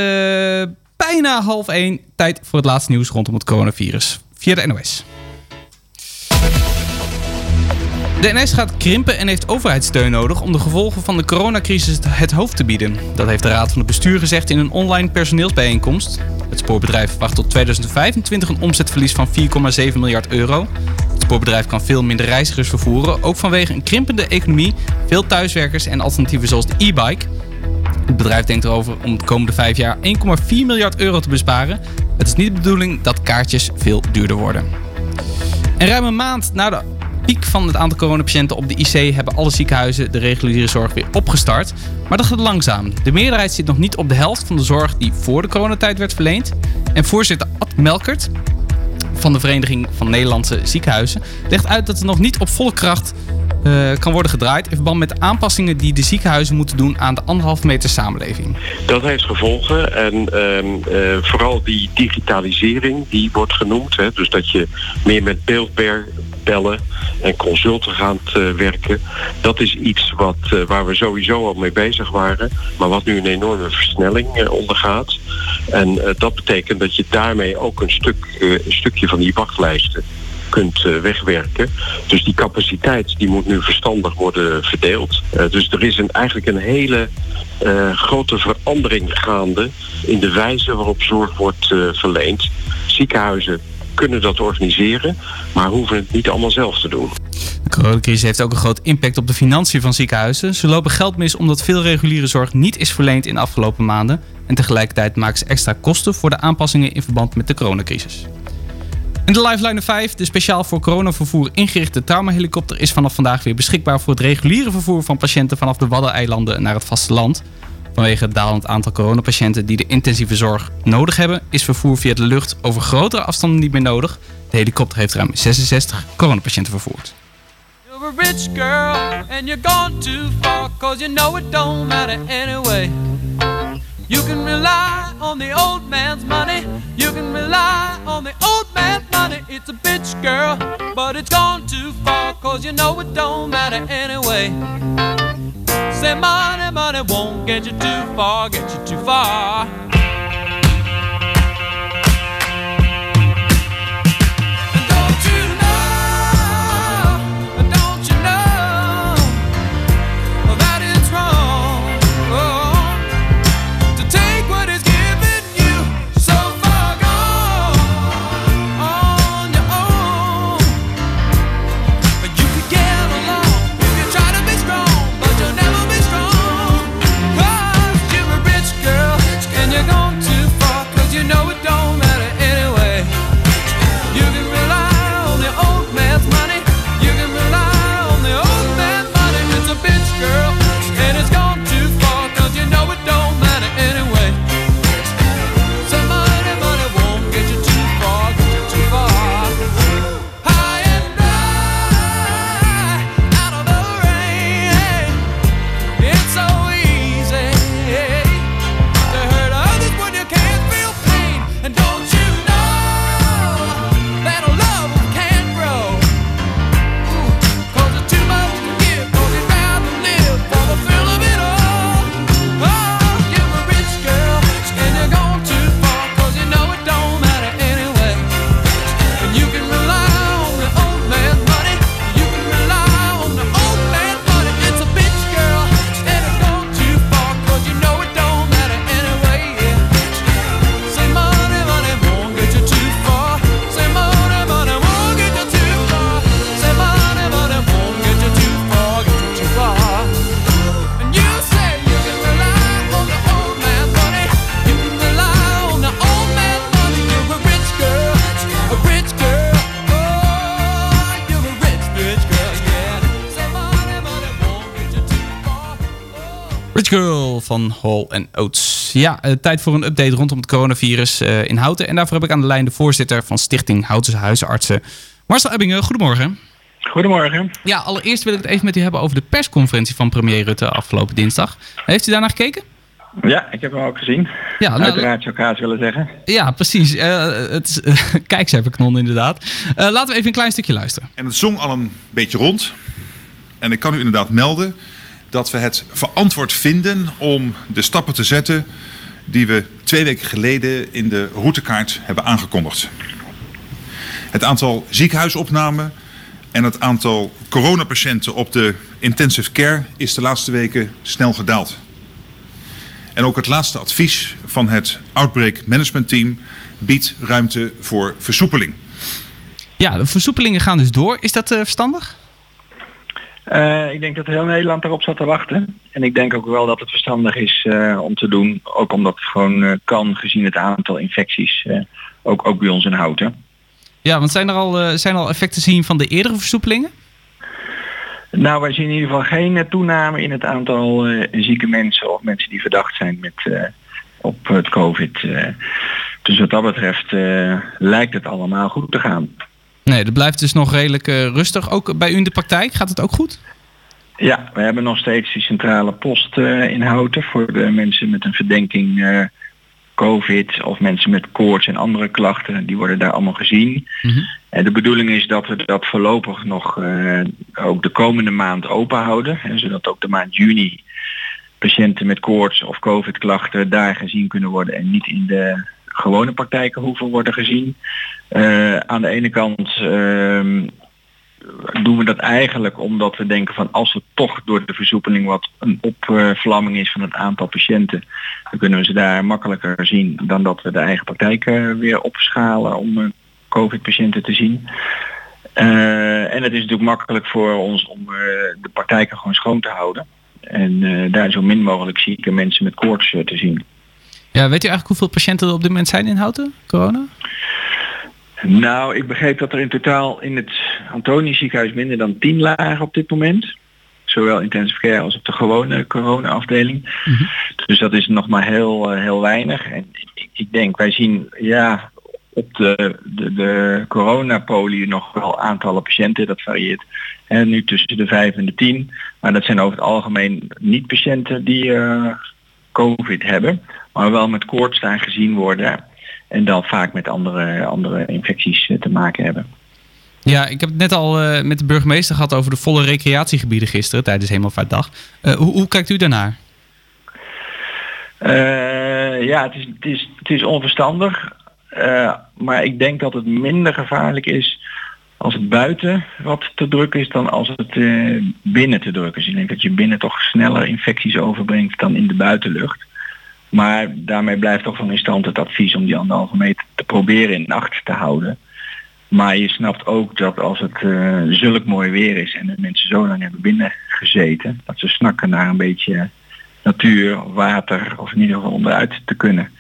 Speaker 5: bijna half één. Tijd voor het laatste nieuws rondom het coronavirus. Via de NOS. De NS gaat krimpen en heeft overheidssteun nodig om de gevolgen van de coronacrisis het hoofd te bieden. Dat heeft de Raad van het Bestuur gezegd in een online personeelsbijeenkomst. Het spoorbedrijf verwacht tot 2025 een omzetverlies van 4,7 miljard euro. Het spoorbedrijf kan veel minder reizigers vervoeren, ook vanwege een krimpende economie, veel thuiswerkers en alternatieven zoals de e-bike. Het bedrijf denkt erover om de komende vijf jaar 1,4 miljard euro te besparen. Het is niet de bedoeling dat kaartjes veel duurder worden. En ruim een maand na de piek van het aantal coronapatiënten op de IC hebben alle ziekenhuizen de reguliere zorg weer opgestart. Maar dat gaat langzaam. De meerderheid zit nog niet op de helft van de zorg die voor de coronatijd werd verleend. En voorzitter Ad Melkert van de Vereniging van Nederlandse Ziekenhuizen legt uit dat er nog niet op volle kracht eh, kan worden gedraaid in verband met aanpassingen die de ziekenhuizen moeten doen aan de anderhalve meter samenleving.
Speaker 12: Dat heeft gevolgen en ehm, eh, vooral die digitalisering die wordt genoemd. Hè, dus dat je meer met beeldbellen en consulten gaat eh, werken. Dat is iets wat, waar we sowieso al mee bezig waren. Maar wat nu een enorme versnelling ondergaat. En dat betekent dat je daarmee ook een, stuk, een stukje van die wachtlijsten kunt eh, wegwerken. Dus die capaciteit die moet nu verstandig worden verdeeld. Eh, dus er is een, eigenlijk een hele eh, grote verandering gaande in de wijze waarop zorg wordt verleend. Ziekenhuizen kunnen dat organiseren, maar hoeven het niet allemaal zelf te doen.
Speaker 5: De coronacrisis heeft ook een groot impact op de financiën van ziekenhuizen. Ze lopen geld mis omdat veel reguliere zorg niet is verleend in de afgelopen maanden. En tegelijkertijd maken ze extra kosten voor de aanpassingen in verband met de coronacrisis. En de Lifeline 5, de speciaal voor coronavervoer ingerichte traumahelikopter, is vanaf vandaag weer beschikbaar voor het reguliere vervoer van patiënten vanaf de Waddeneilanden naar het vasteland. Vanwege het dalend aantal coronapatiënten die de intensieve zorg nodig hebben, is vervoer via de lucht over grotere afstanden niet meer nodig. De helikopter heeft ruim 66 coronapatiënten vervoerd.
Speaker 13: You can rely on the old man's money. You can rely on the old man's money. It's a bitch girl, but it's gone too far cause you know it don't matter anyway. Say money, money won't get you too far, get you too far.
Speaker 5: Hall Oates. Ja, eh, tijd voor een update rondom het coronavirus eh, in Houten. En daarvoor heb ik aan de lijn de voorzitter van Stichting Houtse Huisartsen, Marcel Ebbingen. Goedemorgen.
Speaker 14: Goedemorgen.
Speaker 5: Ja, allereerst wil ik het even met u hebben over de persconferentie van premier Rutte afgelopen dinsdag. Heeft u daarnaar gekeken?
Speaker 14: Ja, ik heb hem ook gezien.
Speaker 5: Ja, nou,
Speaker 14: Uiteraard zou ik haast willen zeggen.
Speaker 5: Ja, precies. Eh, het is, [LAUGHS] uh, kijkcijferkanon inderdaad. Eh, laten we even een klein stukje luisteren.
Speaker 15: En het zong al een beetje rond. En ik kan u inderdaad melden dat we het verantwoord vinden om de stappen te zetten die we twee weken geleden in de routekaart hebben aangekondigd. Het aantal ziekenhuisopnamen En het aantal coronapatiënten op de intensive care is de laatste weken snel gedaald. En ook het laatste advies van het Outbreak Management Team biedt ruimte voor versoepeling.
Speaker 5: Ja, de versoepelingen gaan dus door. Is dat eh, verstandig?
Speaker 14: Eh, ik denk dat heel Nederland daarop zat te wachten. En ik denk ook wel dat het verstandig is eh, om te doen. Ook omdat het gewoon eh, kan gezien het aantal infecties. ook, ook bij ons in Houten.
Speaker 5: Ja, want zijn er al, zijn er al effecten te zien van de eerdere versoepelingen?
Speaker 14: Nou, wij zien in ieder geval geen toename in het aantal zieke mensen of mensen die verdacht zijn met, op het COVID. dus wat dat betreft lijkt het allemaal goed te gaan.
Speaker 5: Nee, dat blijft dus nog redelijk eh, rustig. Ook bij u in de praktijk gaat het ook goed?
Speaker 14: Ja, we hebben nog steeds die centrale post eh, in Houten voor de mensen met een verdenking eh, COVID of mensen met koorts en andere klachten. Die worden daar allemaal gezien. En de bedoeling is dat we dat voorlopig nog ook de komende maand open houden. Hè, zodat ook de maand juni patiënten met koorts of COVID-klachten daar gezien kunnen worden en niet in de gewone praktijken hoeven worden gezien. Eh, aan de ene kant ehm, doen we dat eigenlijk omdat we denken van als er toch door de versoepeling wat een opvlamming is van het aantal patiënten, dan kunnen we ze daar makkelijker zien dan dat we de eigen praktijk eh, weer opschalen om eh, COVID-patiënten te zien. En het is natuurlijk makkelijk voor ons om de praktijken gewoon schoon te houden. En daar zo min mogelijk zieke mensen met koorts te zien.
Speaker 5: Ja, weet u eigenlijk hoeveel patiënten er op dit moment zijn in Houten, corona?
Speaker 14: Nou, ik begreep dat er in totaal in het Antonisch ziekenhuis minder dan 10 lagen op dit moment. Zowel intensive care als op de gewone corona-afdeling. Dus dat is nog maar heel, eh, heel weinig. En ik, ik denk, wij zien ja, op de, de, de coronapolie nog wel aantallen patiënten. Dat varieert hè, nu tussen de 5 en de 10. Maar dat zijn over het algemeen niet patiënten die eh, COVID hebben. Maar wel met koorts daar gezien worden. En dan vaak met andere, andere infecties eh, te maken hebben.
Speaker 5: Ja, ik heb het net al eh, met de burgemeester gehad over de volle recreatiegebieden gisteren tijdens Hemelvaartdag. Eh hoe, hoe kijkt u daarnaar?
Speaker 14: Ja, het is, het, is, het is onverstandig. Maar ik denk dat het minder gevaarlijk is als het buiten wat te druk is dan als het binnen te druk is. Ik denk dat je binnen toch sneller infecties overbrengt dan in de buitenlucht. Maar daarmee blijft toch van in stand het advies om die anderhalve meter te proberen in acht te houden. Maar je snapt ook dat als het eh, zulk mooi weer is en de mensen zo lang hebben binnen gezeten, dat ze snakken naar een beetje natuur, water of in ieder geval onderuit te kunnen.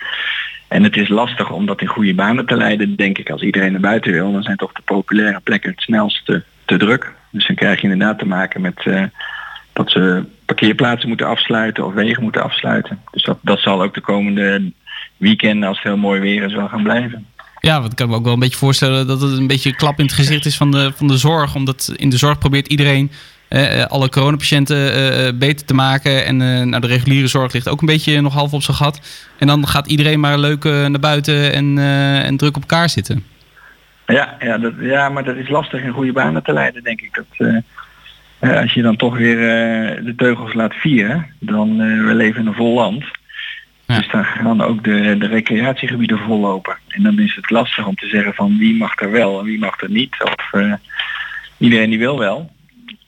Speaker 14: En het is lastig om dat in goede banen te leiden, denk ik. Als iedereen naar buiten wil, dan zijn toch de populaire plekken het snelste te druk. Dus dan krijg je inderdaad te maken met eh, dat ze parkeerplaatsen moeten afsluiten of wegen moeten afsluiten. Dus dat, dat zal ook de komende weekenden, als het heel mooi weer is, wel gaan blijven.
Speaker 5: Ja, want ik kan me ook wel een beetje voorstellen dat het een beetje een klap in het gezicht is van de, van de zorg. Omdat in de zorg probeert iedereen eh, eh, alle coronapatiënten eh, eh, beter te maken. En eh, nou, de reguliere zorg ligt ook een beetje nog half op zijn gat. En dan gaat iedereen maar leuk naar buiten en, eh, en druk op elkaar zitten.
Speaker 14: Ja, ja, dat, ja, maar dat is lastig in goede banen te leiden, denk ik. Dat, eh, eh, als je dan toch weer eh, de teugels laat vieren, dan uh, we leven in een vol land. Dus dan gaan ook de, de recreatiegebieden vollopen. En dan is het lastig om te zeggen van wie mag er wel en wie mag er niet. Of eh, iedereen die wil wel.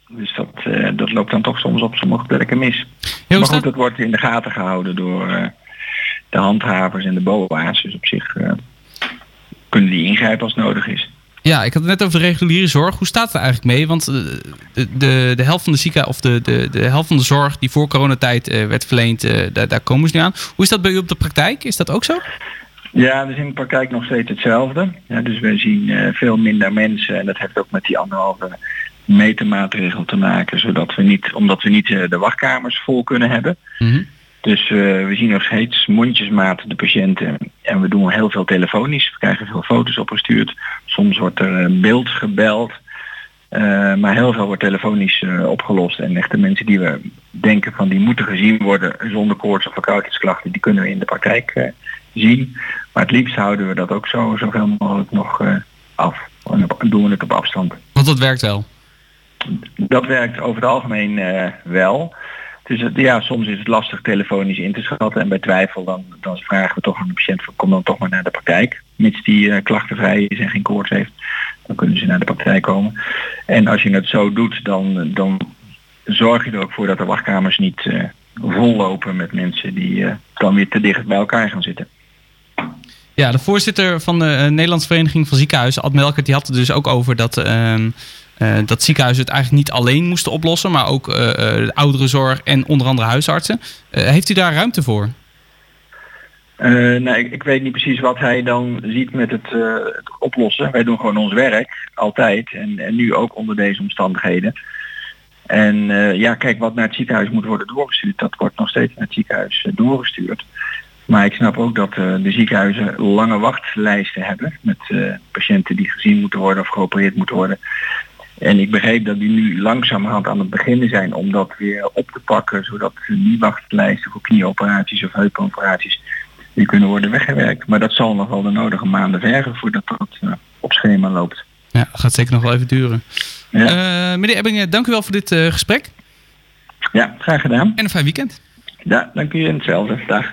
Speaker 14: Dus dat, eh, dat loopt dan toch soms op sommige plekken mis. maar goed, dat wordt in de gaten gehouden door eh, de handhavers en de BOA's. Dus op zich eh, kunnen die ingrijpen als nodig is.
Speaker 5: Ja, ik had het net over de reguliere zorg. Hoe staat het er eigenlijk mee? Want eh, de, de, de helft van de zieken of de, de, de helft van de zorg die voor coronatijd eh, werd verleend, eh, daar, daar komen ze nu aan. Hoe is dat bij u op de praktijk? Is dat ook zo?
Speaker 14: Ja, dus in de praktijk nog steeds hetzelfde. Ja, dus wij zien veel minder mensen en dat heeft ook met die anderhalve meter maatregel te maken, zodat we niet, omdat we niet de wachtkamers vol kunnen hebben. Dus eh, we zien nog steeds mondjesmaat de patiënten en we doen heel veel telefonisch. We krijgen veel foto's opgestuurd. Soms wordt er eh, beeld gebeld. Eh, maar heel veel wordt telefonisch eh, opgelost. En echt de mensen die we denken van die moeten gezien worden zonder koorts of verkoudheidsklachten, die kunnen we in de praktijk zien. Maar het liefst houden we dat ook zo zoveel mogelijk nog af. En op- doen we het op afstand.
Speaker 5: Want dat werkt wel.
Speaker 14: Dat werkt over het algemeen wel. Dus ja, soms is het lastig telefonisch in te schatten en bij twijfel dan, dan vragen we toch aan de patiënt van kom dan toch maar naar de praktijk. Mits die eh, klachtenvrij is en geen koorts heeft, dan kunnen ze naar de praktijk komen. En als je het zo doet, dan, dan zorg je er ook voor dat de wachtkamers niet eh, vollopen met mensen die eh, dan weer te dicht bij elkaar gaan zitten.
Speaker 5: Ja, de voorzitter van de Nederlandse Vereniging van Ziekenhuizen, Ad Melkert, die had het dus ook over dat, eh, dat ziekenhuizen het eigenlijk niet alleen moesten oplossen, maar ook eh, eh, de ouderenzorg en onder andere huisartsen. Heeft u daar ruimte voor?
Speaker 14: Eh, nou, ik, ik weet niet precies wat hij dan ziet met het, het oplossen. Wij doen gewoon ons werk, altijd. En, en nu ook onder deze omstandigheden. En ja, kijk, wat naar het ziekenhuis moet worden doorgestuurd, dat wordt nog steeds naar het ziekenhuis doorgestuurd. Maar ik snap ook dat de ziekenhuizen lange wachtlijsten hebben met patiënten die gezien moeten worden of geopereerd moeten worden. En ik begreep dat die nu langzamerhand aan het beginnen zijn om dat weer op te pakken, zodat die wachtlijsten voor knieoperaties of heupoperaties weer kunnen worden weggewerkt. Maar dat zal nog wel de nodige maanden vergen voordat dat eh, op schema loopt.
Speaker 5: Ja, gaat zeker nog wel even duren. Eh, meneer Ebbingen, dank u wel voor dit eh, gesprek.
Speaker 14: Ja, graag gedaan.
Speaker 5: En een fijn weekend.
Speaker 14: Ja, dank u en hetzelfde. Dag.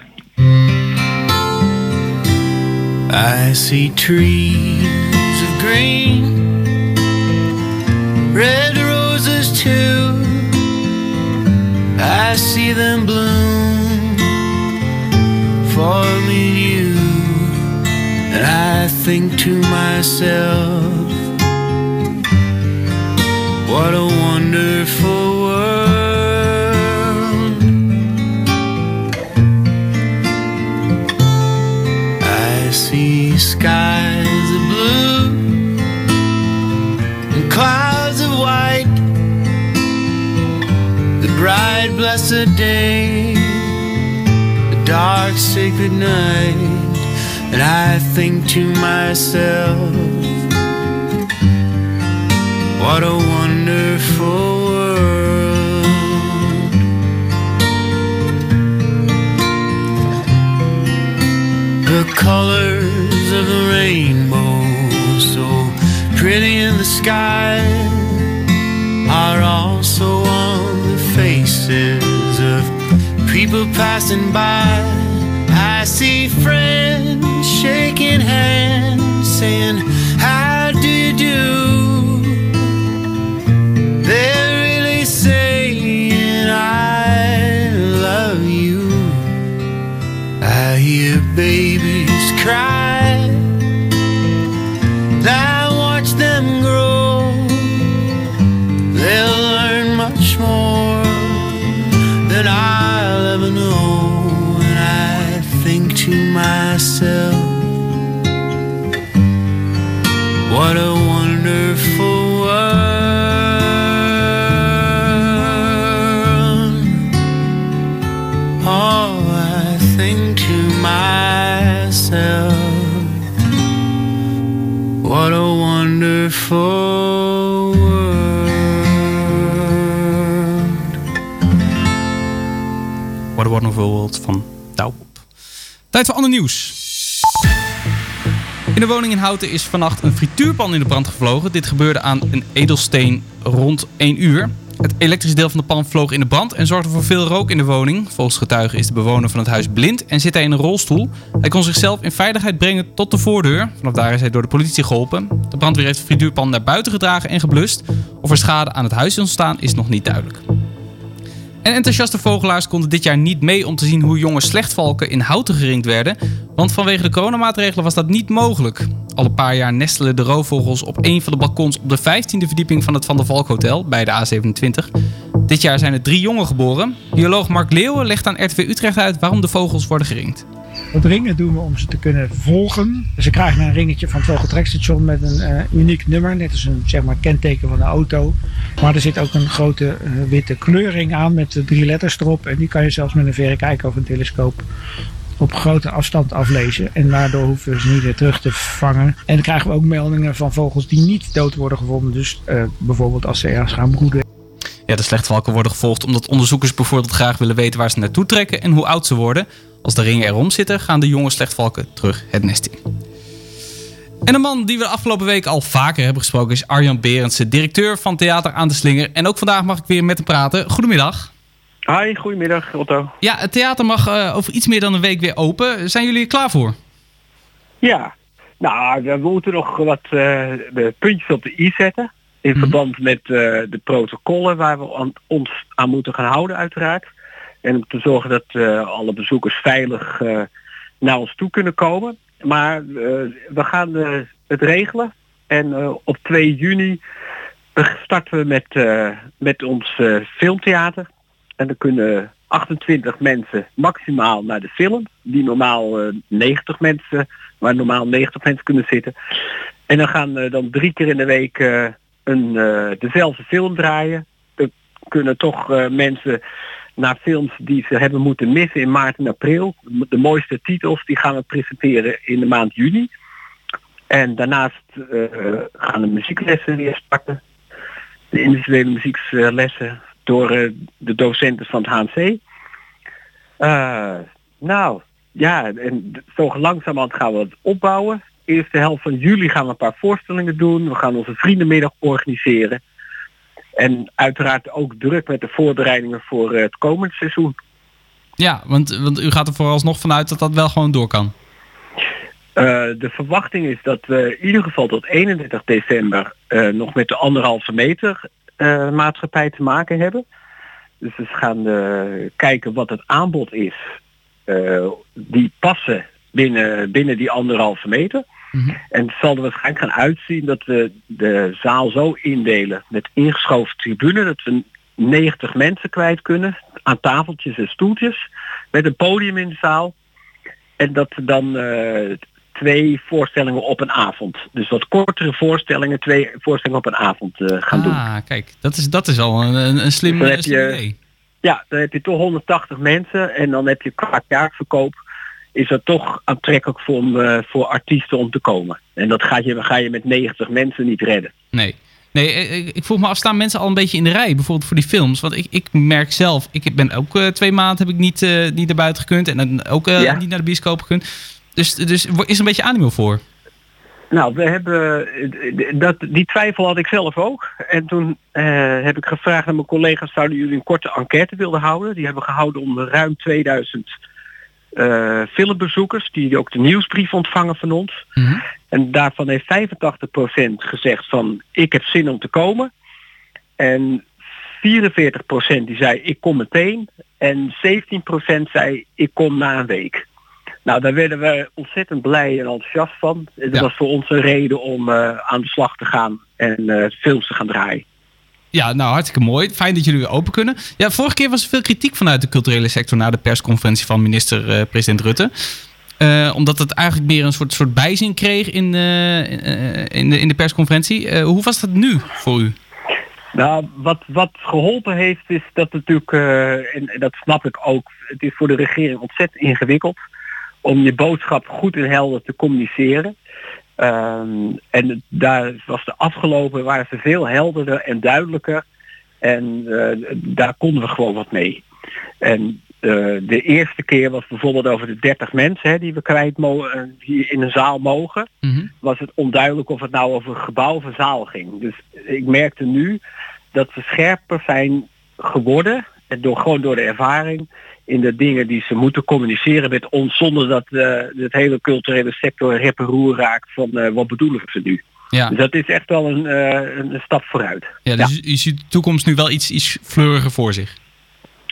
Speaker 16: I see trees of green, red roses too. I see them bloom for me and you, and I think to myself, what a wonderful world. I see skies bright, blessed day, the dark, sacred night. And I think to myself, what a wonderful world. The colors of the rainbow, so pretty in the sky, are also faces of people passing by. I see friends shaking hands, saying,
Speaker 5: Van Douwop. Tijd voor ander nieuws. In de woning in Houten is vannacht een frituurpan in de brand gevlogen. Dit gebeurde aan een edelsteen rond 1 uur. Het elektrische deel van de pan vloog in de brand en zorgde voor veel rook in de woning. Volgens getuigen is de bewoner van het huis blind en zit hij in een rolstoel. Hij kon zichzelf in veiligheid brengen tot de voordeur. Vanaf daar is hij door de politie geholpen. De brandweer heeft de frituurpan naar buiten gedragen en geblust. Of er schade aan het huis is ontstaan is nog niet duidelijk. En enthousiaste vogelaars konden dit jaar niet mee om te zien hoe jonge slechtvalken in houten geringd werden. Want vanwege de coronamaatregelen was dat niet mogelijk. Al een paar jaar nestelen de roofvogels op een van de balkons op de 15e verdieping van het Van der Valk Hotel bij de A27. Dit jaar zijn er drie jongen geboren. Bioloog Mark Leeuwen legt aan RTV Utrecht uit waarom de vogels worden geringd.
Speaker 9: Dat ringen doen we om ze te kunnen volgen. Ze krijgen een ringetje van het vogeltrekstation met een eh, uniek nummer. Net als een zeg maar, kenteken van een auto. Maar er zit ook een grote eh, witte kleurring aan met de drie letters erop. En die kan je zelfs met een verrekijker of een telescoop op grote afstand aflezen. En daardoor hoeven we ze niet weer terug te vangen. En dan krijgen we ook meldingen van vogels die niet dood worden gevonden. Dus eh, bijvoorbeeld als ze ergens gaan broeden.
Speaker 5: Ja, de slechtvalken worden gevolgd omdat onderzoekers bijvoorbeeld graag willen weten waar ze naartoe trekken en hoe oud ze worden. Als de ringen erom zitten, gaan de jonge slechtvalken terug het nest in. En een man die we de afgelopen week al vaker hebben gesproken is Arjan Berendsen, directeur van Theater aan de Slinger. En ook vandaag mag ik weer met hem praten. Goedemiddag.
Speaker 17: Hi, goedemiddag Otto.
Speaker 5: Ja, het theater mag eh, over iets meer dan een week weer open. Zijn jullie er klaar voor?
Speaker 17: Ja, nou, we moeten nog wat de puntjes op de i zetten. In verband met eh, de protocollen waar we aan, ons aan moeten gaan houden uiteraard. En om te zorgen dat eh, alle bezoekers veilig eh, naar ons toe kunnen komen. Maar eh, we gaan het regelen. En op 2 juni starten we met, met ons filmtheater. En dan kunnen 28 mensen maximaal naar de film. Die normaal eh, 90 mensen, waar normaal 90 mensen kunnen zitten. En dan gaan we dan drie keer in de week een, dezelfde film draaien. Er kunnen toch mensen naar films die ze hebben moeten missen in maart en april. De mooiste titels die gaan we presenteren in de maand juni. En daarnaast eh, gaan de muzieklessen weer starten. De individuele muzieklessen door eh, de docenten van het HNC. Eh, nou, ja, en zo langzamerhand gaan we het opbouwen. Eerste helft van juli gaan we een paar voorstellingen doen. We gaan onze vriendenmiddag organiseren. En uiteraard ook druk met de voorbereidingen voor eh, het komend seizoen.
Speaker 5: Ja, want, want u gaat er vooralsnog vanuit dat dat wel gewoon door kan.
Speaker 17: Eh, de verwachting is dat we in ieder geval tot 31 december eh, nog met de anderhalve meter maatschappij te maken hebben. Dus we gaan kijken wat het aanbod is die passen binnen, binnen die anderhalve meter. En het zal er waarschijnlijk gaan uitzien dat we de zaal zo indelen met ingeschoven tribune dat we 90 mensen kwijt kunnen aan tafeltjes en stoeltjes met een podium in de zaal. En dat we dan eh, twee voorstellingen op een avond. Dus wat kortere voorstellingen, twee voorstellingen op een avond eh, gaan doen.
Speaker 5: Ah, kijk, dat is, dat is al een, een, een slim,
Speaker 17: Dus dan heb
Speaker 5: een slim
Speaker 17: je-
Speaker 5: idee.
Speaker 17: Ja, dan heb je toch 180 mensen en dan heb je qua kaartverkoop is dat toch aantrekkelijk voor, om, eh, voor artiesten om te komen. En dat ga je, ga je met 90 mensen niet redden.
Speaker 5: Nee. Nee, eh, ik, ik vroeg me af, staan mensen al een beetje in de rij, bijvoorbeeld voor die films? Want ik, ik merk zelf, ik ben ook eh, twee maanden heb ik niet, niet naar buiten gekund en dan ook
Speaker 17: Ja.
Speaker 5: niet naar de bioscoop gekund. Dus, dus is er een beetje animo voor?
Speaker 17: Nou, we hebben dat, die twijfel had ik zelf ook. En toen eh, heb ik gevraagd aan mijn collega's, zouden jullie een korte enquête willen houden? Die hebben we gehouden onder ruim 2000 eh filmbezoekers, die ook de nieuwsbrief ontvangen van ons. En daarvan heeft 85% gezegd van ik heb zin om te komen. En 44% die zei ik kom meteen. En 17% zei ik kom na een week. Nou, daar werden we ontzettend blij en enthousiast van. Dat was voor ons een reden om eh, aan de slag te gaan en eh, films te gaan draaien.
Speaker 5: Ja, nou hartstikke mooi. Fijn dat jullie weer open kunnen. Ja, vorige keer was er veel kritiek vanuit de culturele sector na de persconferentie van minister-president Rutte. Eh, omdat het eigenlijk meer een soort, soort bijzin kreeg in, eh, eh, in, de, in de persconferentie. Eh, hoe was dat nu voor u?
Speaker 17: Nou, wat, wat geholpen heeft is dat natuurlijk, eh, en dat snap ik ook, het is voor de regering ontzettend ingewikkeld om je boodschap goed en helder te communiceren. Ehm, en daar was de afgelopen, waren ze veel helderder en duidelijker. En eh, daar konden we gewoon wat mee. En eh, de eerste keer was bijvoorbeeld over de 30 mensen hè, die we kwijt mogen, die in een zaal mogen was het onduidelijk of het nou over een gebouw of een zaal ging. Dus ik merkte nu dat we scherper zijn geworden, en door, gewoon door de ervaring, in de dingen die ze moeten communiceren met ons, zonder dat eh het hele culturele sector rep roer raakt van eh, wat bedoelen ze nu.
Speaker 5: Ja.
Speaker 17: Dus dat is echt wel een, eh, een stap vooruit.
Speaker 5: Ja, dus u ziet de toekomst nu wel iets, iets fleuriger voor zich.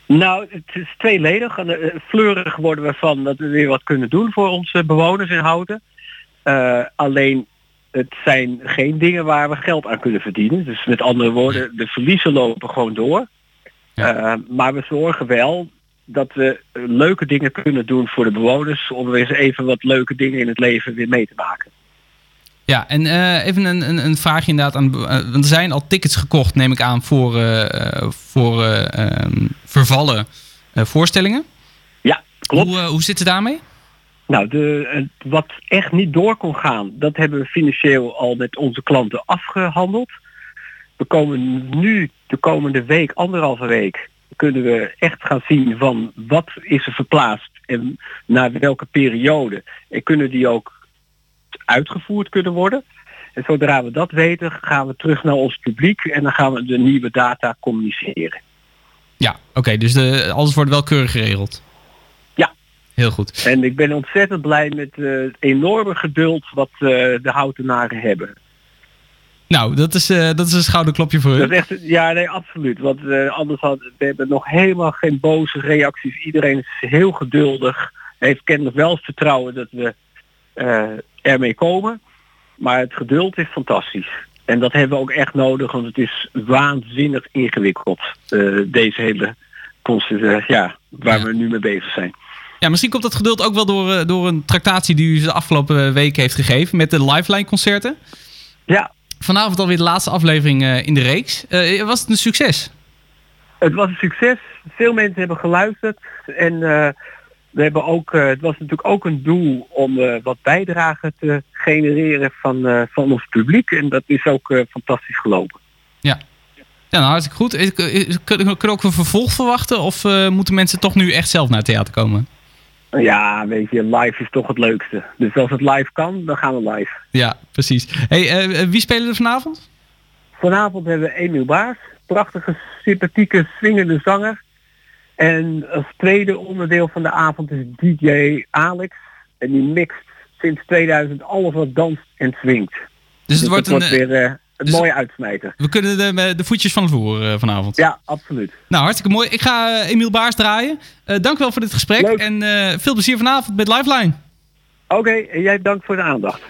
Speaker 17: Nou, het is tweeledig. Fleurig worden we van dat we weer wat kunnen doen voor onze bewoners in Houten. Alleen het zijn geen dingen waar we geld aan kunnen verdienen. Dus met andere woorden, de verliezen lopen gewoon door. Maar we zorgen wel dat we eh, leuke dingen kunnen doen voor de bewoners om weer eens even wat leuke dingen in het leven weer mee te maken.
Speaker 5: Ja, en eh, even een, een, een vraagje inderdaad. Aan, eh, want er zijn al tickets gekocht, neem ik aan, voor, voor eh, ehm, vervallen voorstellingen.
Speaker 17: Ja, klopt.
Speaker 5: Hoe, hoe zit het daarmee?
Speaker 17: Nou, de, wat echt niet door kon gaan, dat hebben we financieel al met onze klanten afgehandeld. We komen nu de komende week, anderhalve week, kunnen we echt gaan zien van wat is er verplaatst en naar welke periode. En kunnen die ook uitgevoerd kunnen worden. En zodra we dat weten, gaan we terug naar ons publiek en dan gaan we de nieuwe data communiceren.
Speaker 5: Ja, oké. dus de, alles wordt wel keurig geregeld.
Speaker 17: Ja.
Speaker 5: Heel goed.
Speaker 17: En ik ben ontzettend blij met eh, het enorme geduld wat eh, de houtenaren hebben.
Speaker 5: Nou, dat is, eh, dat is een schouderklopje voor
Speaker 17: Dat
Speaker 5: u.
Speaker 17: is echt, ja, nee, absoluut. Want eh, anders had we hebben nog helemaal geen boze reacties. Iedereen is heel geduldig. Heeft kennelijk wel het vertrouwen dat we eh, ermee komen. Maar het geduld is fantastisch. En dat hebben we ook echt nodig, want het is waanzinnig ingewikkeld. deze hele concept, ja, waar we nu mee bezig zijn.
Speaker 5: Ja, misschien komt dat geduld ook wel door, door een tractatie die u de afgelopen week heeft gegeven met de Lifeline concerten.
Speaker 17: Ja.
Speaker 5: Vanavond alweer de laatste aflevering eh, in de reeks. Eh, was het een succes?
Speaker 17: Het was een succes. Veel mensen hebben geluisterd. En eh, we hebben ook, het was natuurlijk ook een doel om wat bijdrage te genereren van, van ons publiek. En dat is ook fantastisch gelopen.
Speaker 5: Ja. Ja, nou, hartstikke goed. Kunnen we ook een vervolg verwachten? Of moeten mensen toch nu echt zelf naar het theater komen?
Speaker 17: Ja, weet je, live is toch het leukste. Dus als het live kan, dan gaan we live.
Speaker 5: Ja, precies. Hey, eh, wie spelen er vanavond?
Speaker 17: Vanavond hebben we Emiel Baars. Prachtige, sympathieke, swingende zanger. En als tweede onderdeel van de avond is DJ Alex. En die mixt sinds 2000 alles wat danst en swingt.
Speaker 5: Dus het wordt een, eh,
Speaker 17: weer eh, een
Speaker 5: dus-
Speaker 17: mooie uitsmijter.
Speaker 5: We kunnen de, de voetjes van vloer eh, vanavond.
Speaker 17: Ja, absoluut.
Speaker 5: Nou, hartstikke mooi. Ik ga eh, Emiel Baars draaien. Eh dank wel voor dit gesprek. En eh, veel plezier vanavond met Lifeline.
Speaker 17: Oké, jij bedankt voor de aandacht.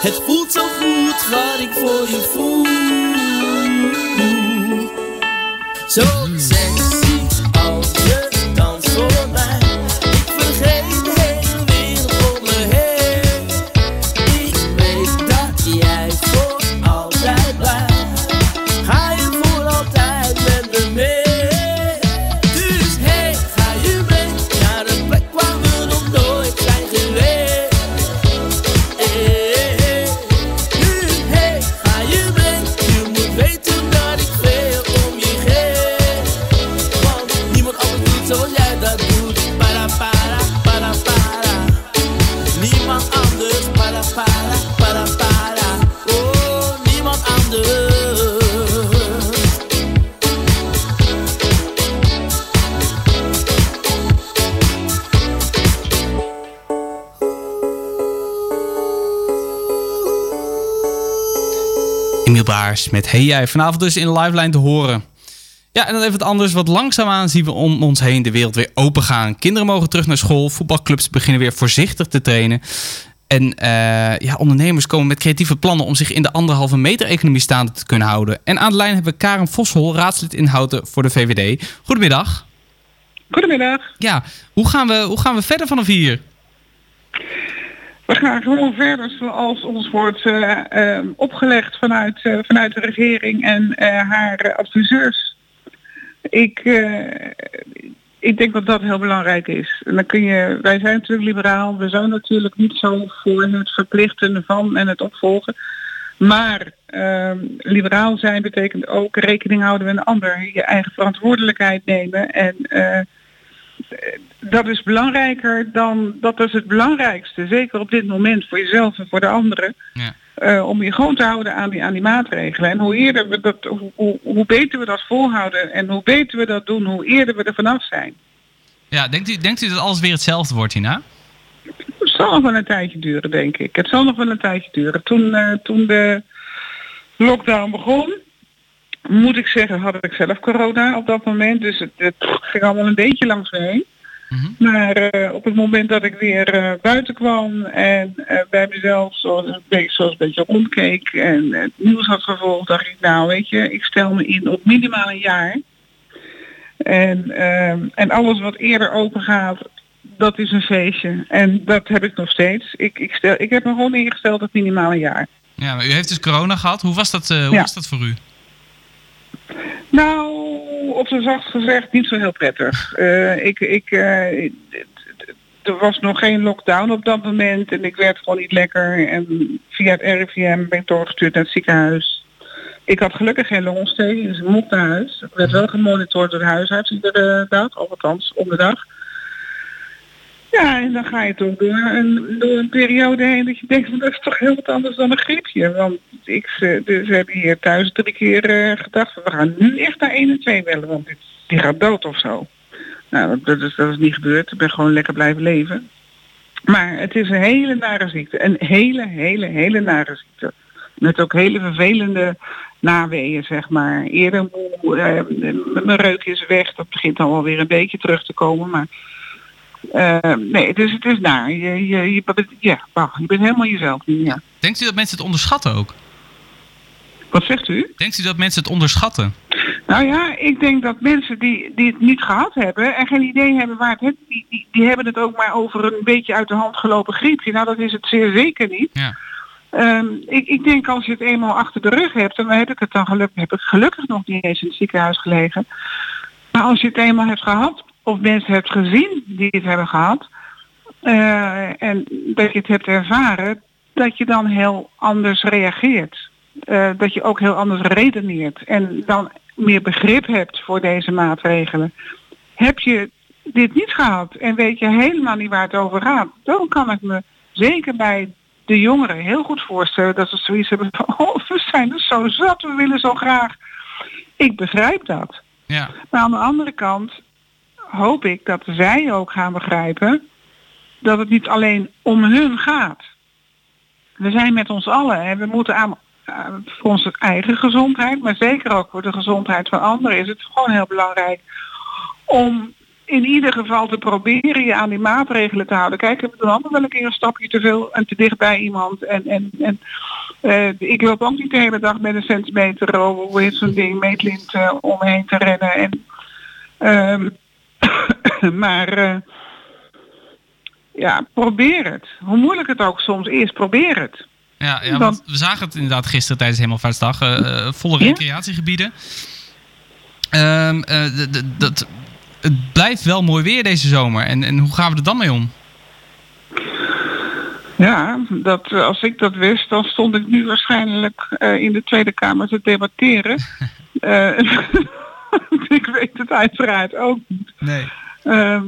Speaker 18: Het voelt zo goed wat ik voor je voel. Zo
Speaker 5: Met Hey Jij. Vanavond dus in de liveline te horen. Ja, en dan even wat anders. Wat langzaamaan zien we om ons heen de wereld weer open gaan. Kinderen mogen terug naar school. Voetbalclubs beginnen weer voorzichtig te trainen. En eh, ja, ondernemers komen met creatieve plannen om zich in de anderhalve meter economie staande te kunnen houden. En aan de lijn hebben we Karen Voshol, raadslid in Houten voor de VVD. Goedemiddag.
Speaker 19: Goedemiddag.
Speaker 5: Ja, hoe gaan we, hoe gaan we verder vanaf hier?
Speaker 19: We gaan gewoon verder zoals ons wordt eh, eh, opgelegd vanuit, eh, vanuit de regering en eh, haar adviseurs. Ik, ik denk dat dat heel belangrijk is. En dan kun je, wij zijn natuurlijk liberaal, we zijn natuurlijk niet zo voor het verplichten van en het opvolgen. Maar ehm, liberaal zijn betekent ook rekening houden met een ander, je eigen verantwoordelijkheid nemen. En dat is belangrijker dan, dat is het belangrijkste, zeker op dit moment voor jezelf en voor de anderen. Eh, om je gewoon te houden aan die, aan die maatregelen. En hoe eerder we dat, hoe, hoe, hoe beter we dat volhouden en hoe beter we dat doen, hoe eerder we er vanaf zijn.
Speaker 5: Ja, denkt u, denkt u dat alles weer hetzelfde wordt hierna?
Speaker 19: Het zal nog wel een tijdje duren, denk ik. Het zal nog wel een tijdje duren. Toen, eh, toen de lockdown begon, moet ik zeggen, had ik zelf corona op dat moment. Dus het, het ging allemaal een beetje langs me heen. Maar eh, op het moment dat ik weer eh, buiten kwam en eh, bij mezelf zoals een beetje, zoals een beetje rondkeek en het nieuws had gevolgd, dacht ik, nou weet je, ik stel me in op minimaal een jaar. En, ehm, en alles wat eerder open gaat, dat is een feestje. En dat heb ik nog steeds. Ik, ik, stel, ik heb me gewoon ingesteld op minimaal een jaar.
Speaker 5: Ja, maar u heeft dus corona gehad. Hoe was dat, hoe
Speaker 19: Ja.
Speaker 5: was dat voor u?
Speaker 19: Nou, op zijn zacht gezegd niet zo heel prettig. Eh, ik, ik, eh, er was nog geen lockdown op dat moment en ik werd gewoon niet lekker. En via het RIVM ben ik doorgestuurd naar het ziekenhuis. Ik had gelukkig geen longontsteking, dus ik mocht naar huis. Ik werd wel gemonitord door de huisarts iedere dag, althans om de dag. Ja, en dan ga je toch door een, door een periode heen dat je denkt, dat is toch heel wat anders dan een griepje. Want ik, ze, dus hebben hier thuis drie keer eh, gedacht, we gaan nu echt naar 1 en 2 bellen, want dit, die gaat dood of zo. Nou, dat, dat is, dat is niet gebeurd. Ik ben gewoon lekker blijven leven. Maar het is een hele nare ziekte. Een hele, hele, hele nare ziekte. Met ook hele vervelende naweeën, zeg maar. Eerder moe, eh, mijn reuk is weg. Dat begint dan wel weer een beetje terug te komen. Maar eh, nee, dus het is naar. Je, je, je, bent- ja, wauw, je bent helemaal jezelf. Ja.
Speaker 5: Denkt u dat mensen het onderschatten ook?
Speaker 19: Wat zegt u?
Speaker 5: Denkt u dat mensen het onderschatten?
Speaker 19: Nou ja, ik denk dat mensen die, die het niet gehad hebben en geen idee hebben waar het die, die, die hebben het ook maar over een beetje uit de hand gelopen griepje. Nou, dat is het zeer zeker niet.
Speaker 5: Ja.
Speaker 19: Ehm, ik, ik denk als je het eenmaal achter de rug hebt, en dan heb ik het dan gelukkig, heb ik gelukkig nog niet eens in het ziekenhuis gelegen. Maar als je het eenmaal hebt gehad, of mensen hebt gezien die het hebben gehad, eh, en dat je het hebt ervaren, dat je dan heel anders reageert. Eh, dat je ook heel anders redeneert en dan meer begrip hebt voor deze maatregelen. Heb je dit niet gehad en weet je helemaal niet waar het over gaat, dan kan ik me zeker bij de jongeren heel goed voorstellen dat ze zoiets hebben van, [LAUGHS] oh, we zijn er zo zat, we willen zo graag. Ik begrijp dat.
Speaker 5: Ja.
Speaker 19: Maar aan de andere kant hoop ik dat zij ook gaan begrijpen dat het niet alleen om hun gaat. We zijn met ons allen en we moeten aan, eh, voor onze eigen gezondheid, maar zeker ook voor de gezondheid van anderen, is het gewoon heel belangrijk om in ieder geval te proberen je aan die maatregelen te houden. Kijk, we doen allemaal wel een keer een stapje te veel en te dicht bij iemand. En, en, en eh, ik loop ook niet de hele dag met een centimeter over zo'n ding, meetlint eh, om me heen te rennen. En, ehm, [COUGHS] maar eh, ja, probeer het. Hoe moeilijk het ook soms is, probeer het.
Speaker 5: Ja, ja want we zagen het inderdaad gisteren tijdens Hemelvaartsdag. eh, volle recreatiegebieden. D- dat, het blijft wel mooi weer deze zomer. En, en hoe gaan we er dan mee om?
Speaker 19: Ja, dat, als ik dat wist, dan stond ik nu waarschijnlijk in de Tweede Kamer te debatteren. [LAUGHS] [LAUGHS] [LAUGHS] ik weet het uiteraard ook niet.
Speaker 5: Nee.
Speaker 19: Ehm,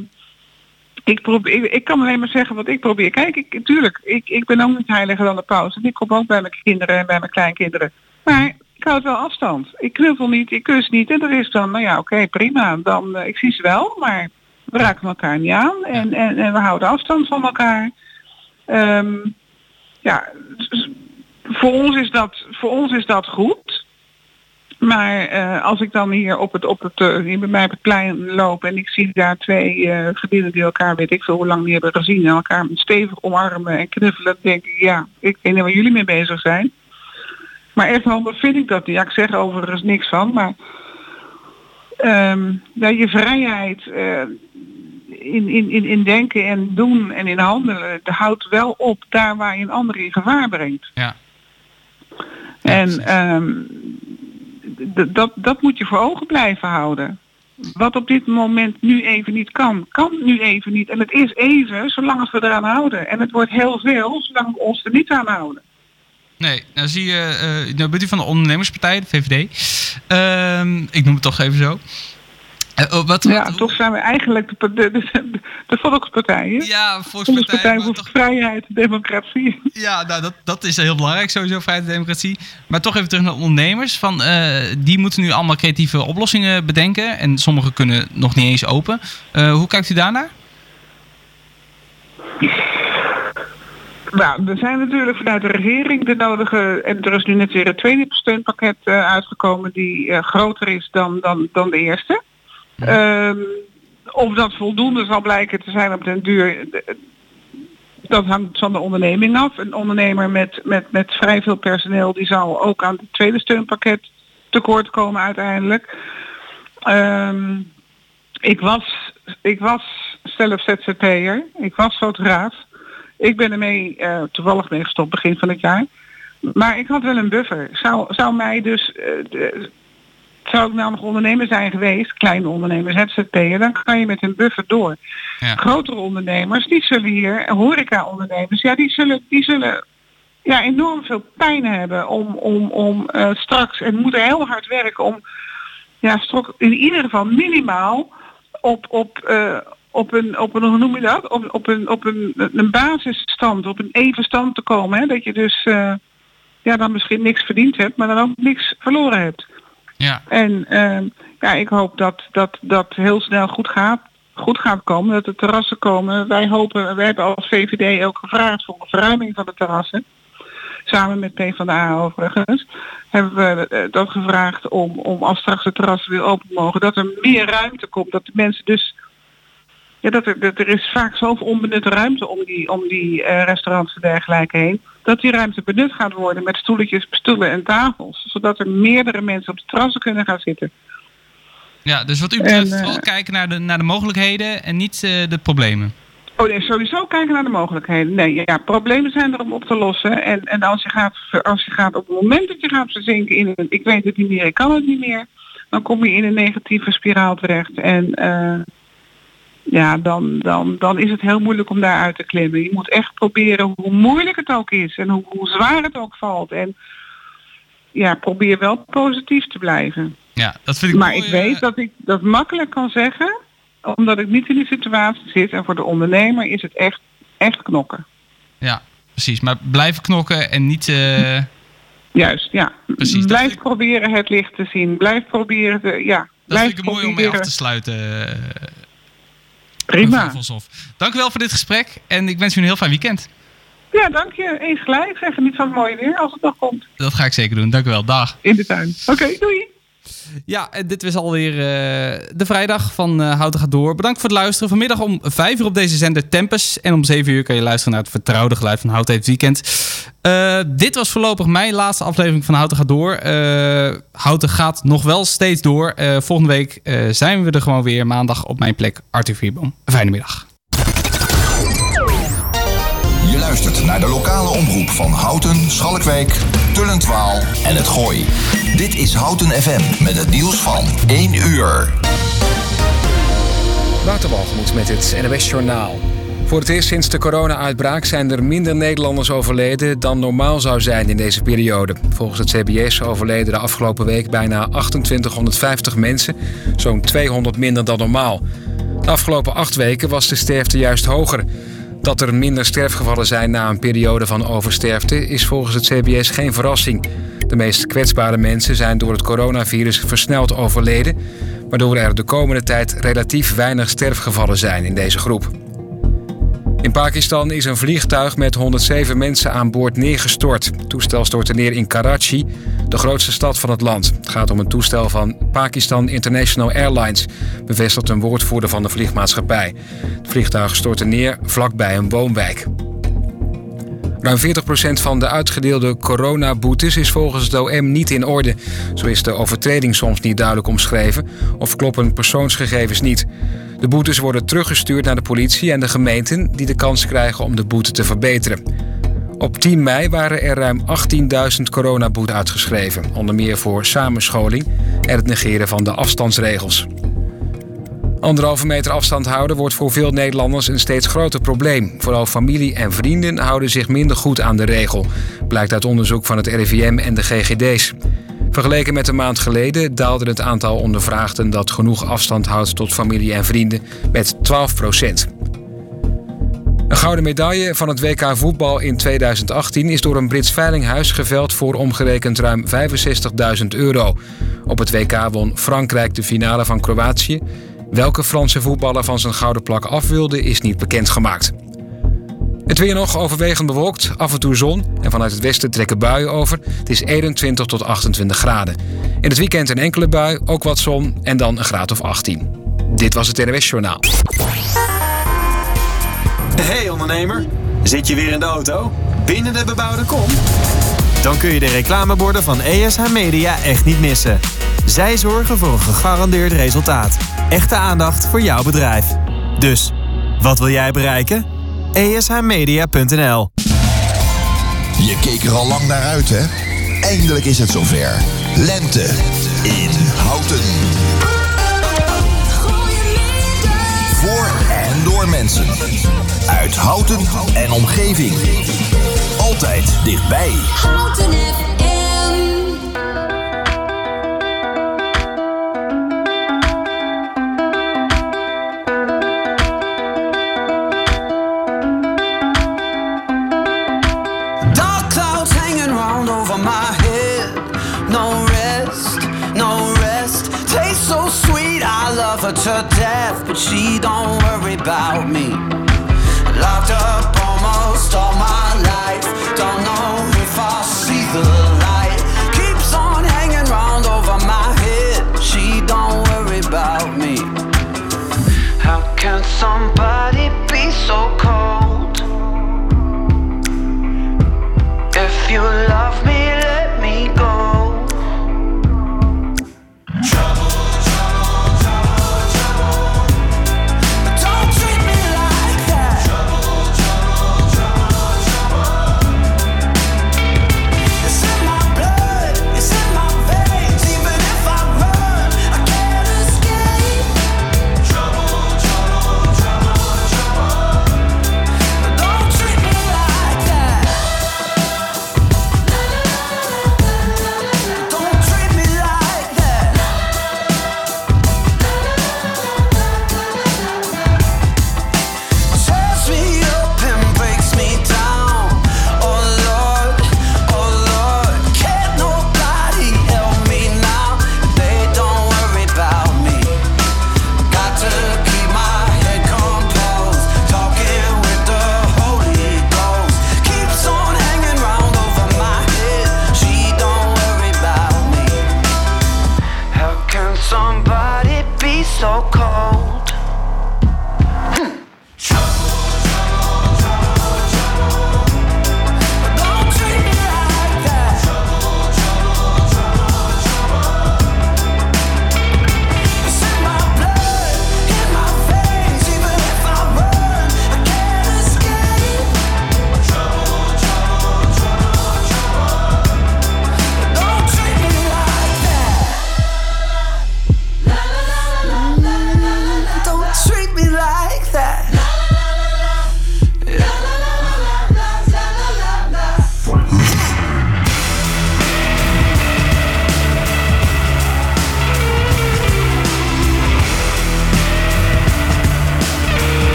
Speaker 19: ik, probeer, ik, ik kan alleen maar zeggen wat ik probeer. Kijk, ik, tuurlijk, ik, ik ben ook niet heiliger dan de paus. En ik kom ook bij mijn kinderen en bij mijn kleinkinderen. Maar ik houd wel afstand. Ik knuffel niet, ik kus niet. En dat is dan, nou ja, oké, prima. Dan, eh, ik zie ze wel, maar we raken elkaar niet aan. En, en, en we houden afstand van elkaar. Ehm, ja, s- voor ons is dat, voor ons is dat goed. Maar eh, als ik dan hier op het, op het, hier bij mij op het plein loop en ik zie daar twee eh gebieden die elkaar weet ik veel hoe lang niet hebben gezien en elkaar stevig omarmen en knuffelen, dan denk ik ja, ik weet niet waar jullie mee bezig zijn. Maar echt handig vind ik dat niet. Ja, ik zeg er overigens niks van, maar ehm, ja, je vrijheid in, in, in, in denken en doen en in handelen, dat houdt wel op daar waar je een ander in gevaar brengt.
Speaker 5: Ja.
Speaker 19: En ehm, dat, dat moet je voor ogen blijven houden. Wat op dit moment nu even niet kan, kan nu even niet. En het is even zolang we eraan houden. En het wordt heel veel zolang we ons er niet aan houden.
Speaker 5: Nee, nou zie je, eh, nou bent u van de ondernemerspartij, de VVD. Ehm, ik noem het toch even zo. Eh, oh, wat,
Speaker 19: Ja, toch zijn we eigenlijk de, de, de, de volkspartij. Hè?
Speaker 5: Ja,
Speaker 19: volkspartij. voor vrijheid en democratie.
Speaker 5: Ja, nou, dat, dat is heel belangrijk, sowieso vrijheid en democratie. Maar toch even terug naar de ondernemers. Van, eh, die moeten nu allemaal creatieve oplossingen bedenken. En sommige kunnen nog niet eens open. Eh, hoe kijkt u daarnaar?
Speaker 19: Nou, er zijn natuurlijk vanuit de regering de nodige... En er is nu net weer een tweede steunpakket uitgekomen... die groter is dan, dan, dan de eerste. Ehm, of dat voldoende zal blijken te zijn op den duur... Dat hangt van de onderneming af. Een ondernemer met, met, met vrij veel personeel... die zal ook aan het tweede steunpakket tekort komen uiteindelijk. Ehm, ik was, ik was zelf ZZP'er. Ik was fotograaf. Ik ben ermee eh, toevallig mee gestopt begin van het jaar. Maar ik had wel een buffer. Zou, zou mij dus... eh, zou ik nou nog ondernemer zijn geweest, kleine ondernemers, ZZP'er, dan kan je met een buffer door. Grotere ondernemers, die zullen hier, horeca-ondernemers, ja, die zullen, die zullen ja, enorm veel pijn hebben om, om, om eh, straks, en moeten heel hard werken om ja, strok, in ieder geval minimaal op, op, eh, op een, op een, hoe noem je dat? Op, op een, op een, een basisstand, op een even stand te komen. Hè? Dat je dus eh, ja, dan misschien niks verdiend hebt, maar dan ook niks verloren hebt.
Speaker 5: Ja.
Speaker 19: En ehm, ja, ik hoop dat dat, dat heel snel goed gaat, goed gaat komen, dat de terrassen komen. Wij hopen, wij hebben als VVD ook gevraagd voor een verruiming van de terrassen. Samen met PvdA overigens. Hebben we eh, dat gevraagd om, om als straks de terrassen weer open mogen, dat er meer ruimte komt. Dat de mensen dus ja, dat er, dat er is vaak zoveel onbenutte ruimte om die, om die eh, restaurants en dergelijke heen. Dat die ruimte benut gaat worden met stoeletjes, stoelen en tafels. Zodat er meerdere mensen op de terrassen kunnen gaan zitten.
Speaker 5: Ja, dus wat u betreft
Speaker 19: En, eh,
Speaker 5: kijken naar de, naar de mogelijkheden en niet eh, de problemen.
Speaker 19: Oh nee, sowieso kijken naar de mogelijkheden. Nee, ja, problemen zijn er om op te lossen. En, en als, je gaat, als je gaat op het moment dat je gaat verzinken in een, ik weet het niet meer, ik kan het niet meer, dan kom je in een negatieve spiraal terecht. En eh, ja, dan, dan, dan is het heel moeilijk om daaruit te klimmen. Je moet echt proberen, hoe moeilijk het ook is en hoe, hoe zwaar het ook valt. En ja, probeer wel positief te blijven.
Speaker 5: Ja, dat vind ik
Speaker 19: Maar
Speaker 5: mooi,
Speaker 19: ik weet dat ik dat makkelijk kan zeggen, omdat ik niet in die situatie zit. En voor de ondernemer is het echt, echt knokken.
Speaker 5: Ja, precies. Maar blijven knokken en niet... eh,
Speaker 19: Juist, ja.
Speaker 5: Precies,
Speaker 19: Blijf proberen het licht te zien. Blijf proberen te, ja.
Speaker 5: dat
Speaker 19: blijf
Speaker 5: vind ik mooi om mee af te sluiten.
Speaker 19: Prima.
Speaker 5: Dank u wel voor dit gesprek en ik wens u een heel fijn weekend.
Speaker 19: Ja, dank je. Eens gelijk. Zeg niet van het mooie weer als het nog komt.
Speaker 5: Dat ga ik zeker doen. Dank u wel. Dag.
Speaker 19: In de tuin. Oké, doei.
Speaker 5: Ja, en dit was alweer eh, de vrijdag van eh Houten gaat door. Bedankt voor het luisteren. Vanmiddag om 5 uur op deze zender Tempus. En om 7 uur kan je luisteren naar het vertrouwde geluid van Houten heeft weekend. Eh, dit was voorlopig mijn laatste aflevering van Houten gaat door. Eh, Houten gaat nog wel steeds door. Volgende week zijn we er gewoon weer maandag op mijn plek. Arthur Vierboom. Fijne middag.
Speaker 1: Luistert naar de lokale omroep van Houten, Schalkwijk, Tullentwaal en het Gooi. Dit is Houten FM met het nieuws van 1 uur.
Speaker 2: Waterbalgemoed met het NOS Journaal. Voor het eerst sinds de corona-uitbraak zijn er minder Nederlanders overleden dan normaal zou zijn in deze periode. Volgens het CBS overleden de afgelopen week bijna 2850 mensen, zo'n 200 minder dan normaal. De afgelopen acht weken was de sterfte juist hoger. Dat er minder sterfgevallen zijn na een periode van oversterfte is volgens het CBS geen verrassing. De meest kwetsbare mensen zijn door het coronavirus versneld overleden, waardoor er de komende tijd relatief weinig sterfgevallen zijn in deze groep. In Pakistan is een vliegtuig met 107 mensen aan boord neergestort. Het toestel stortte neer in Karachi de grootste stad van het land. Het gaat om een toestel van Pakistan International Airlines, bevestigt een woordvoerder van de vliegmaatschappij. Het vliegtuig stortte neer vlakbij een woonwijk. Ruim 40% van de uitgedeelde coronaboetes is volgens het OM niet in orde. Zo is de overtreding soms niet duidelijk omschreven of kloppen persoonsgegevens niet. De boetes worden teruggestuurd naar de politie en de gemeenten die de kans krijgen om de boete te verbeteren. Op 10 mei waren er ruim 18.000 coronaboetes uitgeschreven, onder meer voor samenscholing en het negeren van de afstandsregels. Anderhalve meter afstand houden wordt voor veel Nederlanders een steeds groter probleem. Vooral familie en vrienden houden zich minder goed aan de regel, blijkt uit onderzoek van het RIVM en de GGD's. Vergeleken met een maand geleden daalde het aantal ondervraagden dat genoeg afstand houdt tot familie en vrienden met 12 procent. Een gouden medaille van het WK voetbal in 2018 is door een Brits veilinghuis geveld voor omgerekend ruim 65.000 euro. Op het WK won Frankrijk de finale van Kroatië. Welke Franse voetballer van zijn gouden plak af wilde is niet bekendgemaakt. Het weer nog overwegend bewolkt, af en toe zon en vanuit het westen trekken buien over. Het is 21 tot 28 graden. In het weekend een enkele bui, ook wat zon en dan een graad of 18. Dit was het NWS Journaal.
Speaker 20: Hey ondernemer, zit je weer in de auto? Binnen de bebouwde kom? Dan kun je de reclameborden van ESH Media echt niet missen. Zij zorgen voor een gegarandeerd resultaat. Echte aandacht voor jouw bedrijf. Dus, wat wil jij bereiken? ESHmedia.nl
Speaker 1: Je keek er al lang naar uit, hè? Eindelijk is het zover. Lente in Houten. Voor en door mensen. Uit Houten en omgeving. Altijd dichtbij.
Speaker 4: Houten
Speaker 18: Her to death, but she don't worry about me. Locked up almost all my life. Don't know if I'll see the light. Keeps on hanging round over my head. She don't worry about me. How can somebody be so cold? If you love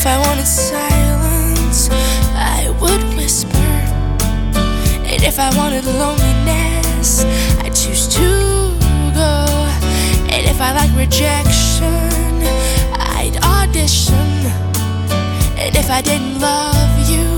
Speaker 18: If I
Speaker 10: wanted silence, I would whisper. And if I wanted loneliness, I'd choose to go. And if I like rejection, I'd audition. And if I didn't love you,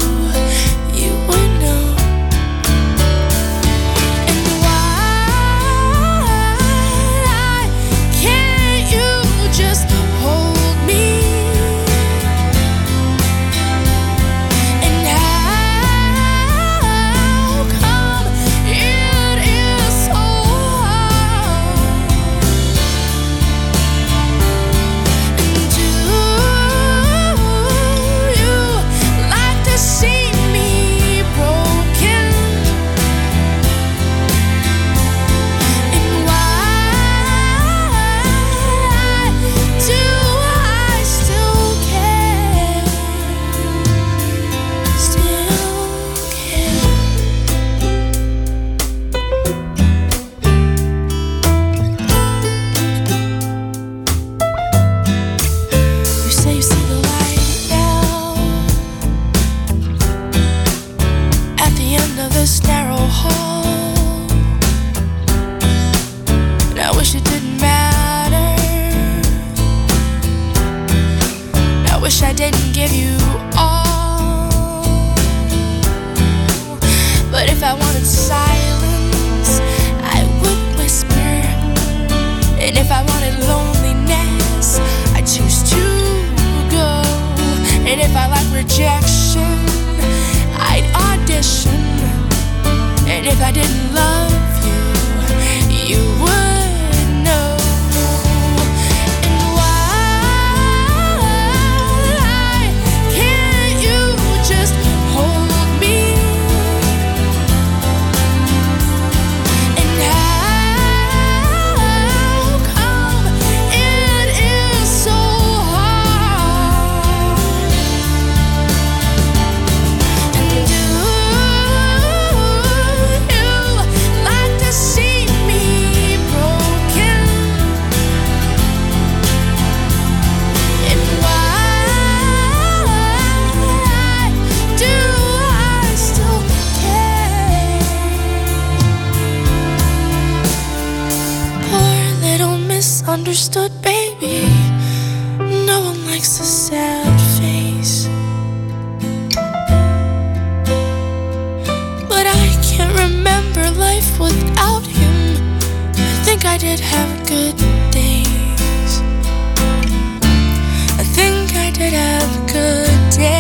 Speaker 10: give you all. But if I wanted silence, I would whisper. And if I wanted loneliness, I choose to go. And if I like rejection, I'd audition. And if I didn't love, Understood, baby. No one likes a sad face. But I can't remember life without him. I think I did have good days. I think I did have good days.